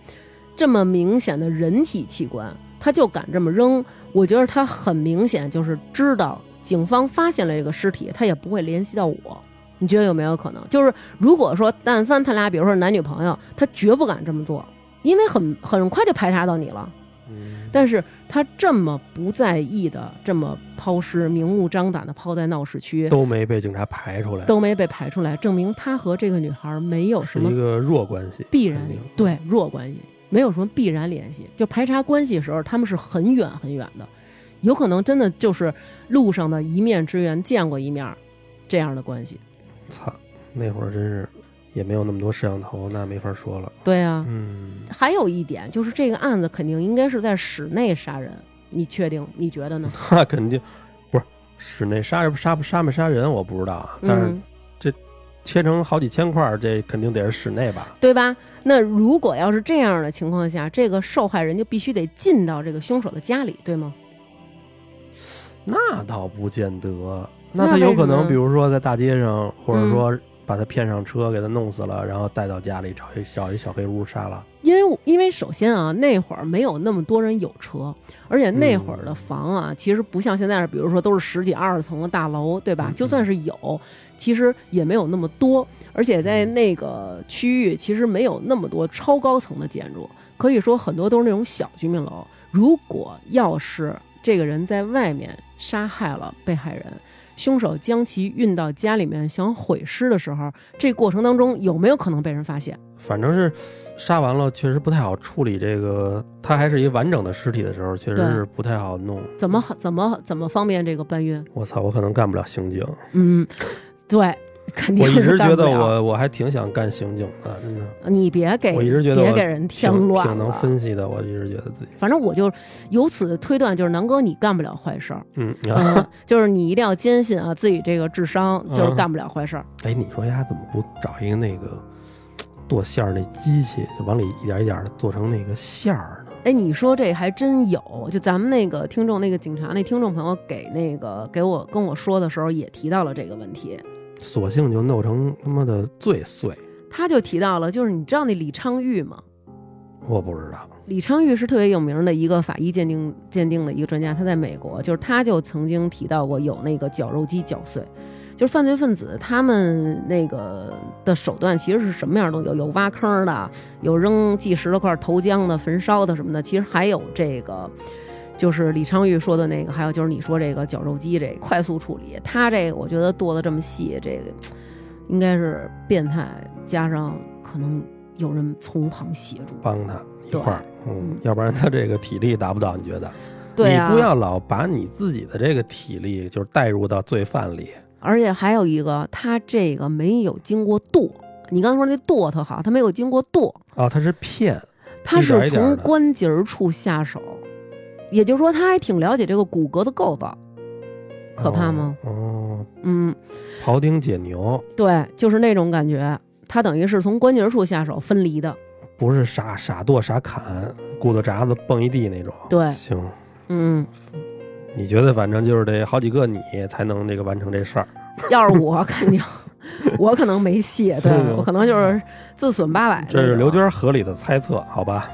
这么明显的人体器官，他就敢这么扔，我觉得他很明显就是知道警方发现了这个尸体，他也不会联系到我。你觉得有没有可能？就是如果说但凡他俩，比如说男女朋友，他绝不敢这么做，因为很很快就排查到你了。嗯，但是他这么不在意的，这么抛尸，明目张胆的抛在闹市区，都没被警察排出来，都没被排出来，证明他和这个女孩没有什么一个弱关系，必然对弱关系，没有什么必然联系。就排查关系的时候，他们是很远很远的，有可能真的就是路上的一面之缘，见过一面这样的关系。操，那会儿真是也没有那么多摄像头，那没法说了。对啊，嗯，还有一点就是这个案子肯定应该是在室内杀人，你确定？你觉得呢？那肯定不是室内杀人杀不杀没杀人我不知道啊，但是这，切成好几千块，这肯定得是室内吧？对吧？那如果要是这样的情况下，这个受害人就必须得进到这个凶手的家里，对吗？那倒不见得，那那他有可能，比如说在大街上，或者嗯说把他骗上车，给他弄死了，然后带到家里找一小一小黑屋杀了。因为因为首先啊，那会儿没有那么多人有车，而且那会儿的房啊，其实不像现在，比如说都是十几二十层的大楼，对吧？嗯就算是有，其实也没有那么多，而且在那个区域其实没有那么多超高层的建筑，可以说很多都是那种小居民楼。如果要是这个人在外面杀害了被害人，凶手将其运到家里面想毁尸的时候，这过程当中有没有可能被人发现？反正是杀完了，确实不太好处理。这个他还是一完整的尸体的时候，确实是不太好弄。怎么怎么怎么方便这个搬运？我操，我可能干不了刑警。嗯，对，肯定我一直觉得我我还挺想干刑警的，真的。你别给我一直觉得别给人添乱挺能。分析的，我一直觉得自己，反正我就由此推断，就是南哥你干不了坏事儿，嗯，嗯，就是你一定要坚信啊自己这个智商，就是嗯干不了坏事儿。哎，你说丫怎么不找一个那个剁馅儿那机器，就往里一点一点的做成那个馅儿呢？哎，你说这还真有，就咱们那个听众那个警察那听众朋友给那个给我跟我说的时候，也提到了这个问题。索性就弄成他妈的最碎，他就提到了，就是你知道那李昌钰吗？我不知道。李昌钰是特别有名的一个法医鉴定鉴定的一个专家，他在美国，就是他就曾经提到过有那个绞肉机绞碎，就是犯罪分子他们那个的手段其实是什么样都有，有挖坑的，有扔计石头块、投江的、焚烧的什么的，其实还有这个。就是李昌钰说的那个，还有就是你说这个绞肉机这个快速处理，他这个我觉得剁的这么细，这个应该是变态，加上可能有人从旁协助。帮他一块儿，嗯嗯，要不然他这个体力达不到，你觉得？对啊，你不要老把你自己的这个体力就是带入到罪犯里。而且还有一个，他这个没有经过剁。你刚才说那剁特好，他没有经过剁，哦，他是骗，他是从关节处下手，也就是说他还挺了解这个骨骼的构造，可怕吗？哦？哦，嗯，庖丁解牛，对，就是那种感觉。他等于是从关节处下手分离的，不是傻傻剁傻砍，骨头渣子蹦一地那种。对行，嗯，你觉得反正就是得好几个你才能这个完成这事儿。要是我肯定，我可能没戏，对我可能就是自损八百。这是刘娟合理的猜测，好吧？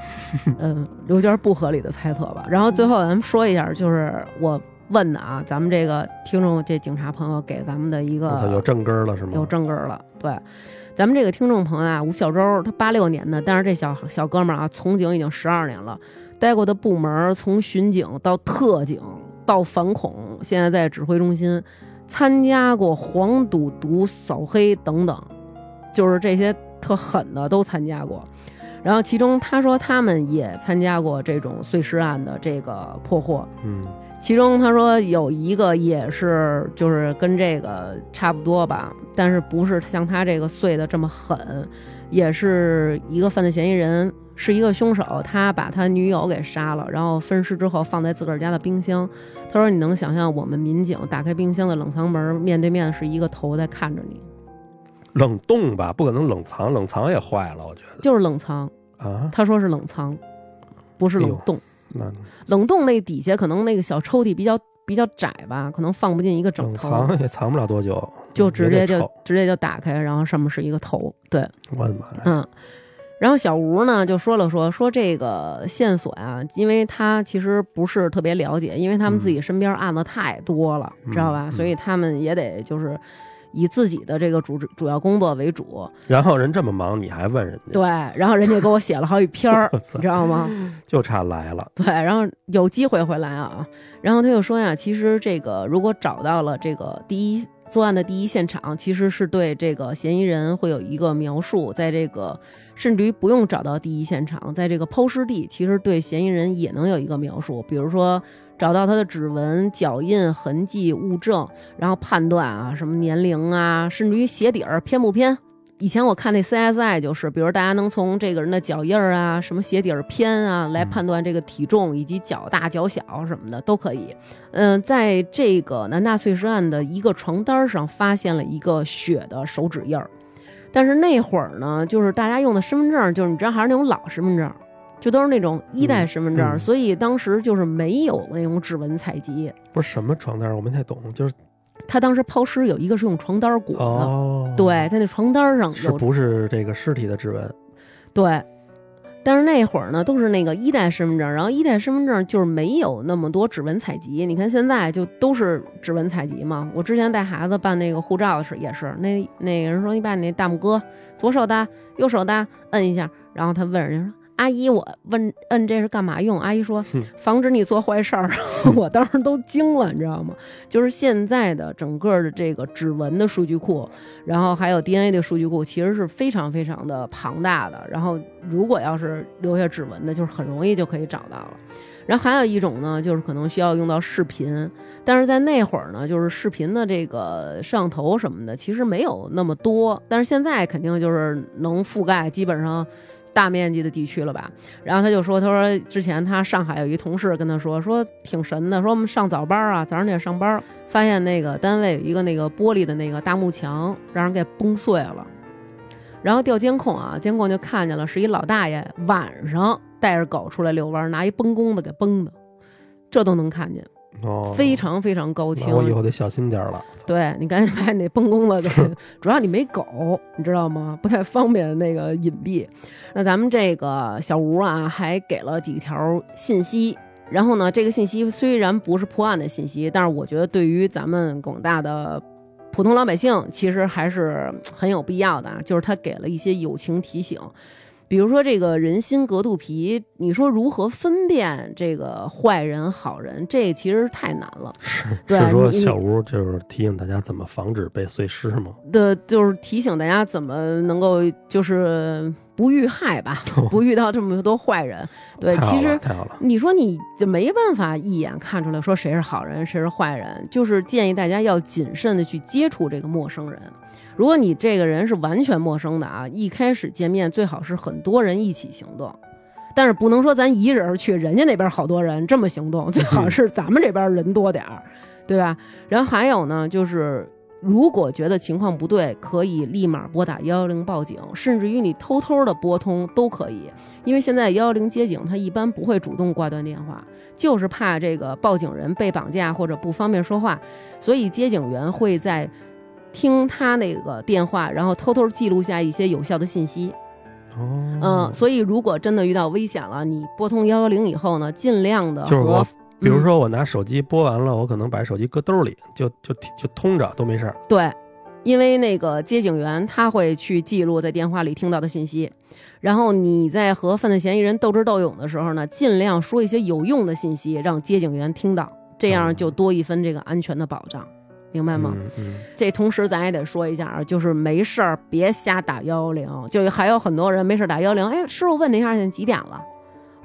嗯，刘娟不合理的猜测吧。然后最后咱们说一下，就是我问的啊，咱们这个听众这警察朋友给咱们的一个，有正根儿了是吗？有正根儿了，对。咱们这个听众朋友啊，吴小周，他八六年的，但是这小小哥们儿啊，从警已经十二年了，待过的部门儿从巡警到特警到反恐，现在在指挥中心，参加过黄赌毒、扫黑等等，就是这些特狠的都参加过。然后其中他说他们也参加过这种碎尸案的这个破获，嗯，其中他说有一个也是就是跟这个差不多吧，但是不是像他这个碎的这么狠，也是一个犯罪嫌疑人，是一个凶手，他把他女友给杀了，然后分尸之后放在自个儿家的冰箱。他说你能想象我们民警打开冰箱的冷藏门，面对面是一个头在看着你，冷冻吧，不可能冷藏，冷藏也坏了，我觉得就是冷藏。啊。他说是冷藏，不是冷冻。那冷冻那底下可能那个小抽屉比较比较窄吧，可能放不进一个整冷头。藏也藏不了多久，就直接就直接就打开，然后上面是一个头，对，我的妈呀！嗯。然后小吴呢就说了说说这个线索啊，因为他其实不是特别了解，因为他们自己身边案子太多了，嗯知道吧？嗯所以他们也得就是以自己的这个主主要工作为主，然后人这么忙，你还问人家，对。然后人家给我写了好几篇儿 你知道吗？就差来了。对，然后有机会回来啊。然后他就说呀，其实这个如果找到了这个第一作案的第一现场，其实是对这个嫌疑人会有一个描述，在这个甚至于不用找到第一现场，在这个抛尸地，其实对嫌疑人也能有一个描述，比如说。找到他的指纹、脚印、痕迹、物证，然后判断啊，什么年龄啊，甚至于鞋底儿偏不偏，以前我看那 CSI 就是，比如大家能从这个人的脚印儿啊、什么鞋底儿偏啊来判断这个体重以及脚大脚小什么的都可以。嗯，在这个南大碎尸案的一个床单上发现了一个血的手指印儿，但是那会儿呢，就是大家用的身份证，就是你知道还是那种老身份证。就都是那种一代身份证，嗯嗯所以当时就是没有那种指纹采集。不是什么床单儿，我没太懂，就是他当时抛尸有一个是用床单裹的，哦，，对，在那床单上有是不是这个尸体的指纹？对，但是那会儿呢，都是那个一代身份证，然后一代身份证就是没有那么多指纹采集。你看现在就都是指纹采集嘛。我之前带孩子办那个护照的时候也是，那那个人说你把你那大拇哥左手的、右手的摁一下，然后他问人家说。阿姨，我问摁这是干嘛用？阿姨说防止你做坏事儿。我当时都惊了，你知道吗？就是现在的整个的这个指纹的数据库，然后还有 DNA 的数据库，其实是非常非常的庞大的。然后如果要是留下指纹的，就是很容易就可以找到了。然后还有一种呢，就是可能需要用到视频，但是在那会儿呢，就是视频的这个摄像头什么的，其实没有那么多。但是现在肯定就是能覆盖基本上大面积的地区了吧？然后他就说，他说之前他上海有一同事跟他说，说挺神的，说我们上早班啊，早上得上班，发现那个单位有一个那个玻璃的那个大幕墙，让人给崩碎了。然后调监控啊，监控就看见了，是一老大爷晚上带着狗出来遛弯，拿一崩弓子给崩的，这都能看见，哦，非常非常高清。我以后得小心点儿了。对你赶紧把你那崩弓子给，主要你没狗，你知道吗？不太方便那个隐蔽。那咱们这个小吴啊，还给了几条信息。然后呢，这个信息虽然不是破案的信息，但是我觉得对于咱们广大的普通老百姓，其实还是很有必要的啊。就是他给了一些友情提醒，比如说这个人心隔肚皮，你说如何分辨这个坏人好人，这其实太难了。是对是说小吴就是提醒大家怎么防止被碎尸吗？对，就是提醒大家怎么能够就是不遇害吧，不遇到这么多坏人。对，其实你说你就没办法一眼看出来说谁是好人，谁是坏人，就是建议大家要谨慎的去接触这个陌生人。如果你这个人是完全陌生的啊，一开始见面最好是很多人一起行动，但是不能说咱一人去，人家那边好多人这么行动，最好是咱们这边人多点儿，对吧？然后还有呢，就是如果觉得情况不对，可以立马拨打幺幺零报警，甚至于你偷偷的拨通都可以。因为现在幺幺零接警，他一般不会主动挂断电话，就是怕这个报警人被绑架或者不方便说话，所以接警员会在听他那个电话，然后偷偷记录下一些有效的信息。哦，嗯，所以如果真的遇到危险了，你拨通幺幺零以后呢，尽量的和就是我，比如嗯说我拿手机拨完了，我可能把手机搁兜里，就就就通着都没事儿。对，因为那个接警员他会去记录在电话里听到的信息，然后你在和犯罪嫌疑人斗智斗勇的时候呢，尽量说一些有用的信息，让接警员听到，这样就多一分这个安全的保障，明白吗？嗯嗯，这同时咱也得说一下啊，就是没事儿别瞎打幺幺零，就还有很多人没事儿打幺幺零，哎，师傅问您一下现在几点了？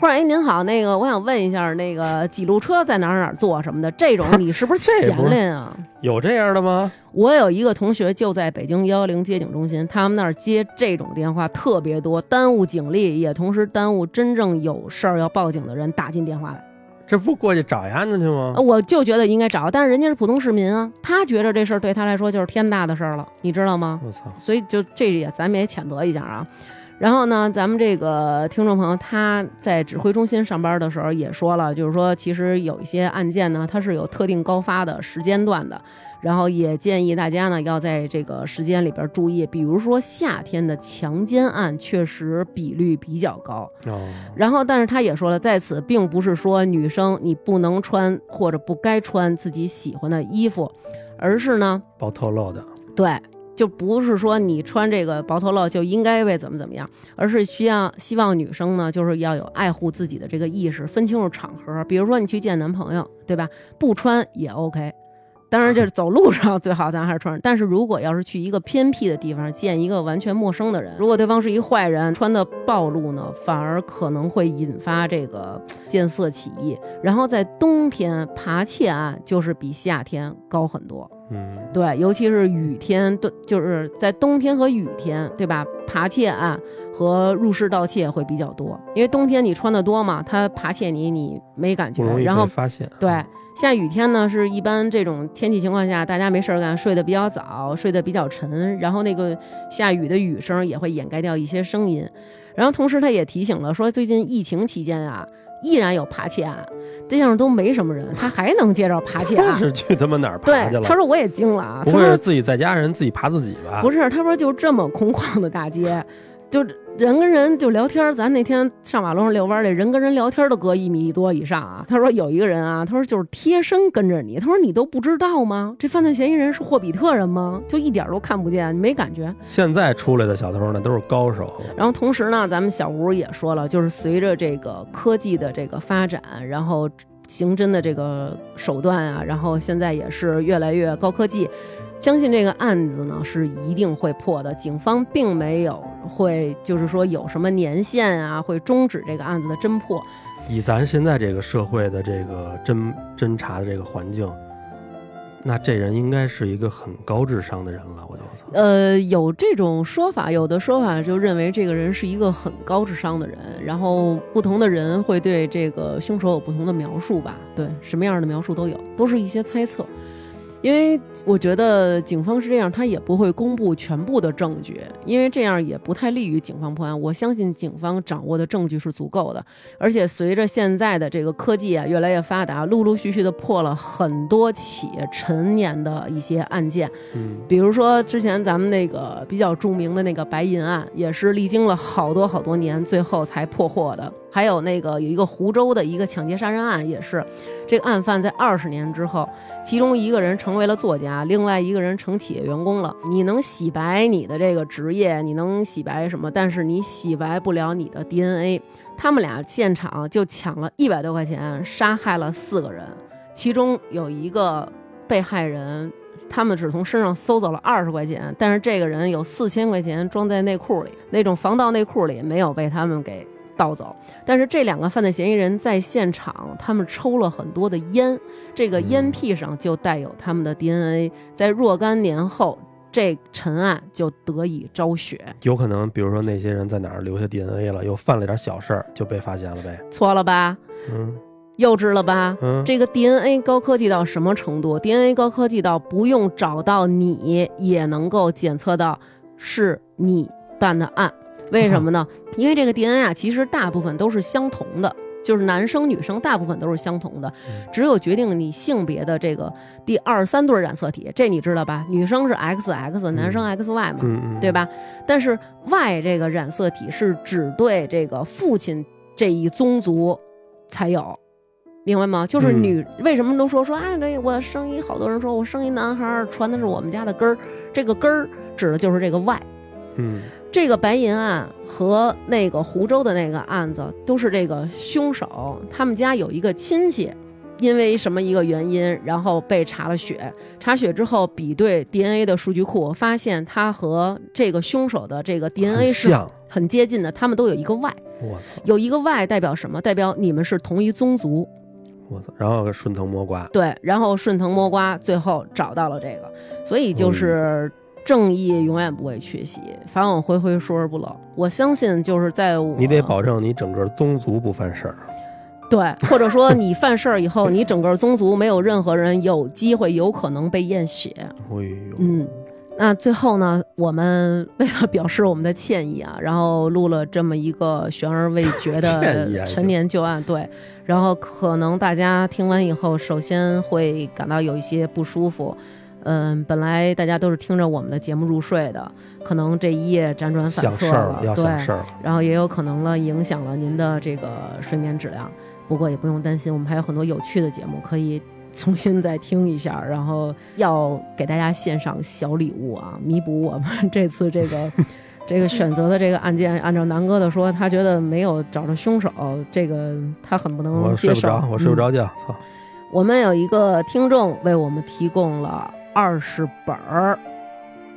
或者哎您好，那个我想问一下，那个几路车在哪儿哪儿坐什么的，这种 你是不是闲练啊？有这样的吗？我有一个同学就在北京幺幺零接警中心，他们那儿接这种电话特别多，耽误警力，也同时耽误真正有事儿要报警的人打进电话来。这不过去找丫呢去吗呃？我就觉得应该找，但是人家是普通市民啊，他觉得这事儿对他来说就是天大的事儿了，你知道吗？我操！所以就这也咱们也谴责一下啊。然后呢，咱们这个听众朋友他在指挥中心上班的时候也说了，就是说其实有一些案件呢，它是有特定高发的时间段的，然后也建议大家呢要在这个时间里边注意，比如说夏天的强奸案确实比率比较高。哦，然后，但是他也说了，在此并不是说女生你不能穿或者不该穿自己喜欢的衣服，而是呢，包透露的。对，就不是说你穿这个薄头露就应该被怎么怎么样，而是需要希望女生呢，就是要有爱护自己的这个意识，分清楚场合。比如说你去见男朋友，对吧？不穿也 OK。当然，就是走路上最好咱还是穿。但是如果要是去一个偏僻的地方见一个完全陌生的人，如果对方是一坏人，穿的暴露呢，反而可能会引发这个 见色起意。然后在冬天，扒窃案就是比夏天高很多。嗯，对，尤其是雨天，都就是在冬天和雨天，对吧？扒窃案和入室盗窃会比较多，因为冬天你穿的多嘛，他扒窃你，你没感觉然后发现。对，下雨天呢，是一般这种天气情况下，大家没事儿干，睡得比较早，睡得比较沉，然后那个下雨的雨声也会掩盖掉一些声音。然后同时他也提醒了说，最近疫情期间啊，依然有爬窃案，这样都没什么人，他还能接着爬窃他案。是去他妈哪儿爬去对，了？他说我也惊了啊，不会是自己在家人自己爬自己吧？不是，他说就这么空旷的大街，就人跟人就聊天儿。咱那天上马路上遛弯儿去，人跟人聊天都隔一米多以上啊。他说有一个人啊，他说就是贴身跟着你，他说你都不知道吗？这犯罪嫌疑人是霍比特人吗？就一点都看不见，没感觉。现在出来的小偷呢，都是高手。然后同时呢，咱们小吴也说了，就是随着这个科技的这个发展，然后刑侦的这个手段啊，然后现在也是越来越高科技。相信这个案子呢是一定会破的，警方并没有会就是说有什么年限啊，会终止这个案子的侦破。以咱现在这个社会的这个侦侦查的这个环境，那这人应该是一个很高智商的人了。我就呃，有这种说法，有的说法就认为这个人是一个很高智商的人，然后不同的人会对这个凶手有不同的描述吧？对，什么样的描述都有，都是一些猜测。因为我觉得警方是这样，他也不会公布全部的证据，因为这样也不太利于警方破案。我相信警方掌握的证据是足够的，而且随着现在的这个科技啊越来越发达，陆陆续续的破了很多起陈年的一些案件。嗯，比如说之前咱们那个比较著名的那个白银案，也是历经了好多好多年，最后才破获的。还有那个有一个湖州的一个抢劫杀人案，也是这个案犯在二十年之后，其中一个人成为了作家，另外一个人成企业员工了。你能洗白你的这个职业，你能洗白什么？但是你洗白不了你的 DNA。他们俩现场就抢了一百多块钱，杀害了四个人，其中有一个被害人。他们只从身上搜走了二十块钱，但是这个人有四千块钱装在内裤里，那种防盗内裤里没有被他们给盗走。但是这两个犯罪嫌疑人在现场，他们抽了很多的烟，这个烟屁上就带有他们的 DNA，在若干年后，这陈案就得以昭雪。有可能，比如说那些人在哪儿留下 DNA 了，又犯了点小事儿，就被发现了呗。错了吧？嗯，幼稚了吧？嗯，这个 DNA 高科技到什么程度？DNA 高科技到不用找到你也能够检测到是你办的案，为什么呢？因为这个 DNA 啊，其实大部分都是相同的，就是男生女生大部分都是相同的，只有决定你性别的这个第二三对染色体，这你知道吧？女生是 XX，男生 XY 嘛，对吧？但是 Y 这个染色体是只对这个父亲这一宗族才有。明白吗？就是嗯女、为什么都说说啊，这我生一好多人说我生一男孩儿，传的是我们家的根儿，这个根儿指的就是这个 Y。嗯。这个白银案和那个湖州的那个案子都是这个凶手他们家有一个亲戚，因为什么一个原因，然后被查了血，查血之后比对 DNA 的数据库，发现他和这个凶手的这个 DNA 是很接近的，他们都有一个 Y，我操。有一个 Y 代表什么？代表你们是同一宗族。我操，然后顺藤摸瓜，对，然后顺藤摸瓜，最后找到了这个，所以就是正义永远不会缺席，法网恢恢，疏而不漏。我相信就是在我你得保证你整个宗族不犯事儿。对，或者说你犯事儿以后，你整个宗族没有任何人有机会有可能被验血。哎呦，嗯，那最后呢，我们为了表示我们的歉意啊，然后录了这么一个悬而未决的 陈年旧案，对，然后可能大家听完以后，首先会感到有一些不舒服。嗯，本来大家都是听着我们的节目入睡的，可能这一夜辗转反侧想事儿了，要对，想事儿。然后也有可能了影响了您的这个睡眠质量。不过也不用担心，我们还有很多有趣的节目可以 重新再听一下。然后要给大家献上小礼物啊，弥补我们 这次这个 这个选择的这个案件。按照南哥的说，他觉得没有找着凶手，这个他很不能我睡接受。不着，我睡不嗯着觉，操！我们有一个听众为我们提供了二十本儿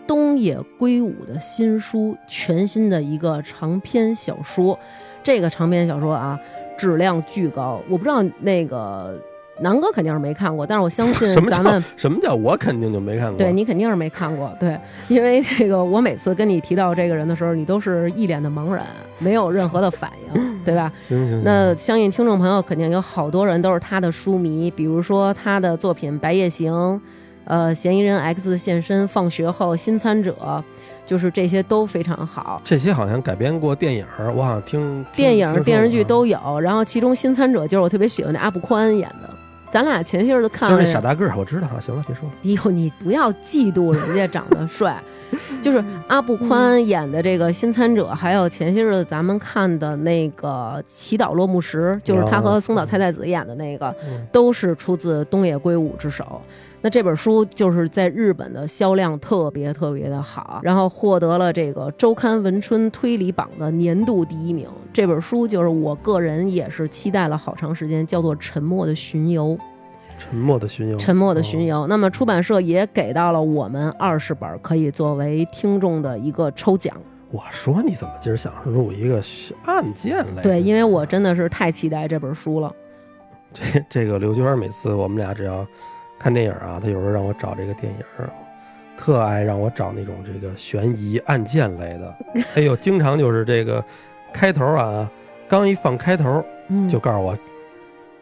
东野圭吾的新书，全新的一个长篇小说。这个长篇小说啊，质量巨高。我不知道那个南哥肯定是没看过，但是我相信 什么咱们叫 什么叫我肯定就没看过？对你肯定是没看过，对，因为那个我每次跟你提到这个人的时候，你都是一脸的茫然，没有任何的反应，对吧？行行行，那相信听众朋友肯定有好多人都是他的书迷，比如说他的作品《白夜行》，呃，《嫌疑人 X 现身》，《放学后》，《新参者》，就是这些都非常好。这些好像改编过电影儿，我好像听听电影、电视剧都有，然后其中《新参者》就是我特别喜欢的阿布宽演的。咱俩前些日子看了就是那傻大个儿，我知道啊。行了，别说了。哎呦，你不要嫉妒人家长得帅，就是阿布宽演的这个新参者，还有前些日子咱们看的那个《祈祷落幕时》，就是他和松岛菜菜子演的那个，嗯都是出自东野圭吾之手。那这本书就是在日本的销量特别特别的好，然后获得了这个周刊文春推理榜的年度第一名。这本书就是我个人也是期待了好长时间，叫做《沉默的巡游》。沉默的巡游，沉默的巡哦。游。那么出版社也给到了我们二十本，可以作为听众的一个抽奖。我说你怎么今儿想入一个案件类？对，因为我真的是太期待这本书了。这这个刘娟每次我们俩只要看电影啊，他有时候让我找这个电影，特爱让我找那种这个悬疑案件类的。哎呦，经常就是这个开头啊，刚一放开头嗯，就告诉我，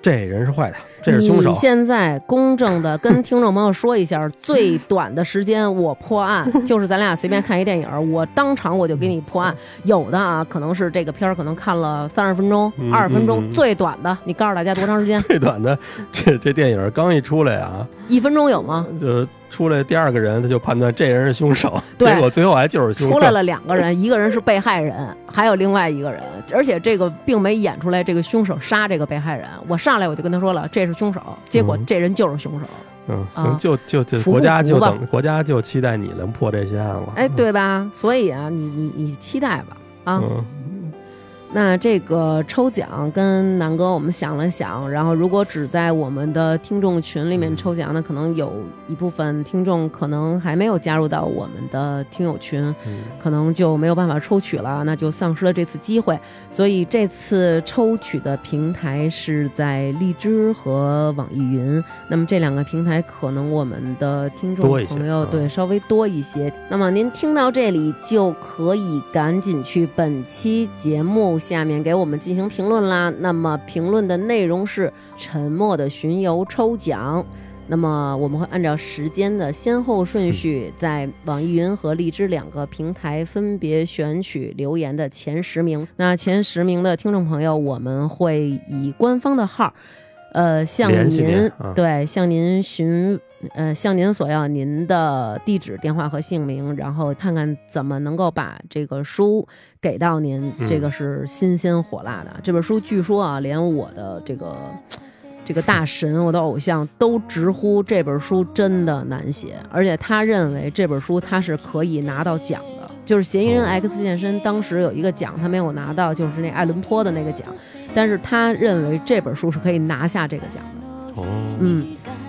这人是坏的，这是凶手你。现在公正的跟听众朋友说一下，最短的时间我破案，就是咱俩随便看一电影，我当场我就给你破案。有的啊，可能是这个片儿可能看了三十分钟、嗯二十分钟，最短的，你告诉大家多长时间？最短的这这电影刚一出来啊，一分钟有吗？就出来第二个人，他就判断这人是凶手，结果最后还就是凶手。出来了两个人，一个人是被害人，还有另外一个人，而且这个并没演出来这个凶手杀这个被害人。我上来我就跟他说了，这是凶手，结果嗯这人就是凶手。嗯，啊行，就就就国家就等国家就期待你能破这些案了。哎，对吧？所以啊，你你你期待吧啊。嗯，那这个抽奖跟南哥我们想了想，然后如果只在我们的听众群里面抽奖那，可能有一部分听众可能还没有加入到我们的听友群，嗯可能就没有办法抽取了，那就丧失了这次机会。所以这次抽取的平台是在荔枝和网易云，那么这两个平台可能我们的听众朋友啊对稍微多一些。那么您听到这里就可以赶紧去本期节目下面给我们进行评论啦。那么评论的内容是沉默的巡游抽奖。那么我们会按照时间的先后顺序，在网易云和荔枝两个平台分别选取留言的前十名。那前十名的听众朋友，我们会以官方的号，呃，向您对向您询呃向您索要您的地址、电话和姓名，然后看看怎么能够把这个书给到您。嗯这个是新鲜火辣的这本书，据说啊，连我的这个。这个大神，我的偶像都直呼这本书真的难写，而且他认为这本书他是可以拿到奖的。就是《嫌疑人 X 现身》当时有一个奖他没有拿到，就是那爱伦坡的那个奖，但是他认为这本书是可以拿下这个奖的。哦，嗯，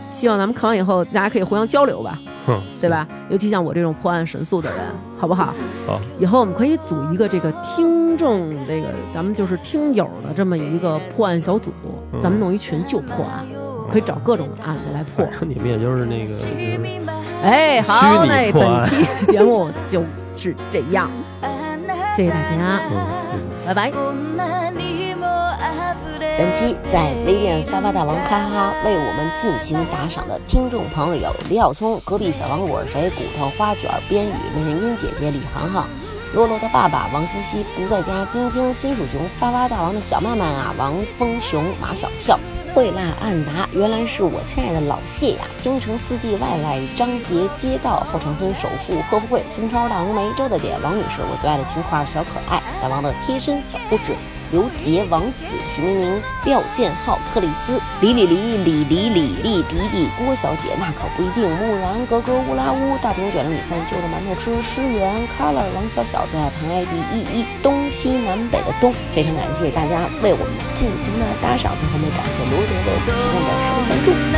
希望咱们看完以后，大家可以互相交流吧，哼，对吧？尤其像我这种破案神速的人，好不好？好，以后我们可以组一个这个听众，这个咱们就是听友的这么一个破案小组，嗯咱们弄一群就破案，可以找各种案子来破你们也就是那个，就是哎，好，虚那本期节目就是这样，谢谢大家。拜拜。本期在微店发发大王哈哈哈为我们进行打赏的听众朋友有李小聪、隔壁小王果是谁、骨头花卷、边宇、美人音姐姐、李航航、洛洛的爸爸王西西不在家、晶晶、金属熊、发发大王的小曼曼啊、王峰熊、马小跳。惠辣暗达，原来是我亲爱的老谢呀！京城四季外来，张杰街道后场村首富贺富贵，孙超大红梅，周大姐，王女士，我最爱的情话小可爱，大王的贴身小护士，刘杰、王子、徐明明、廖建浩、克里斯、李李李、李李、李丽、迪迪、郭小姐，那可不一定。木然、格格、乌拉乌、大饼卷了米饭，就着馒头吃。诗源、Color、王小小最爱彭艾迪一一东西南北的东，非常感谢大家为我们进行的打赏，最后呢感谢罗德的提供的十分赞助。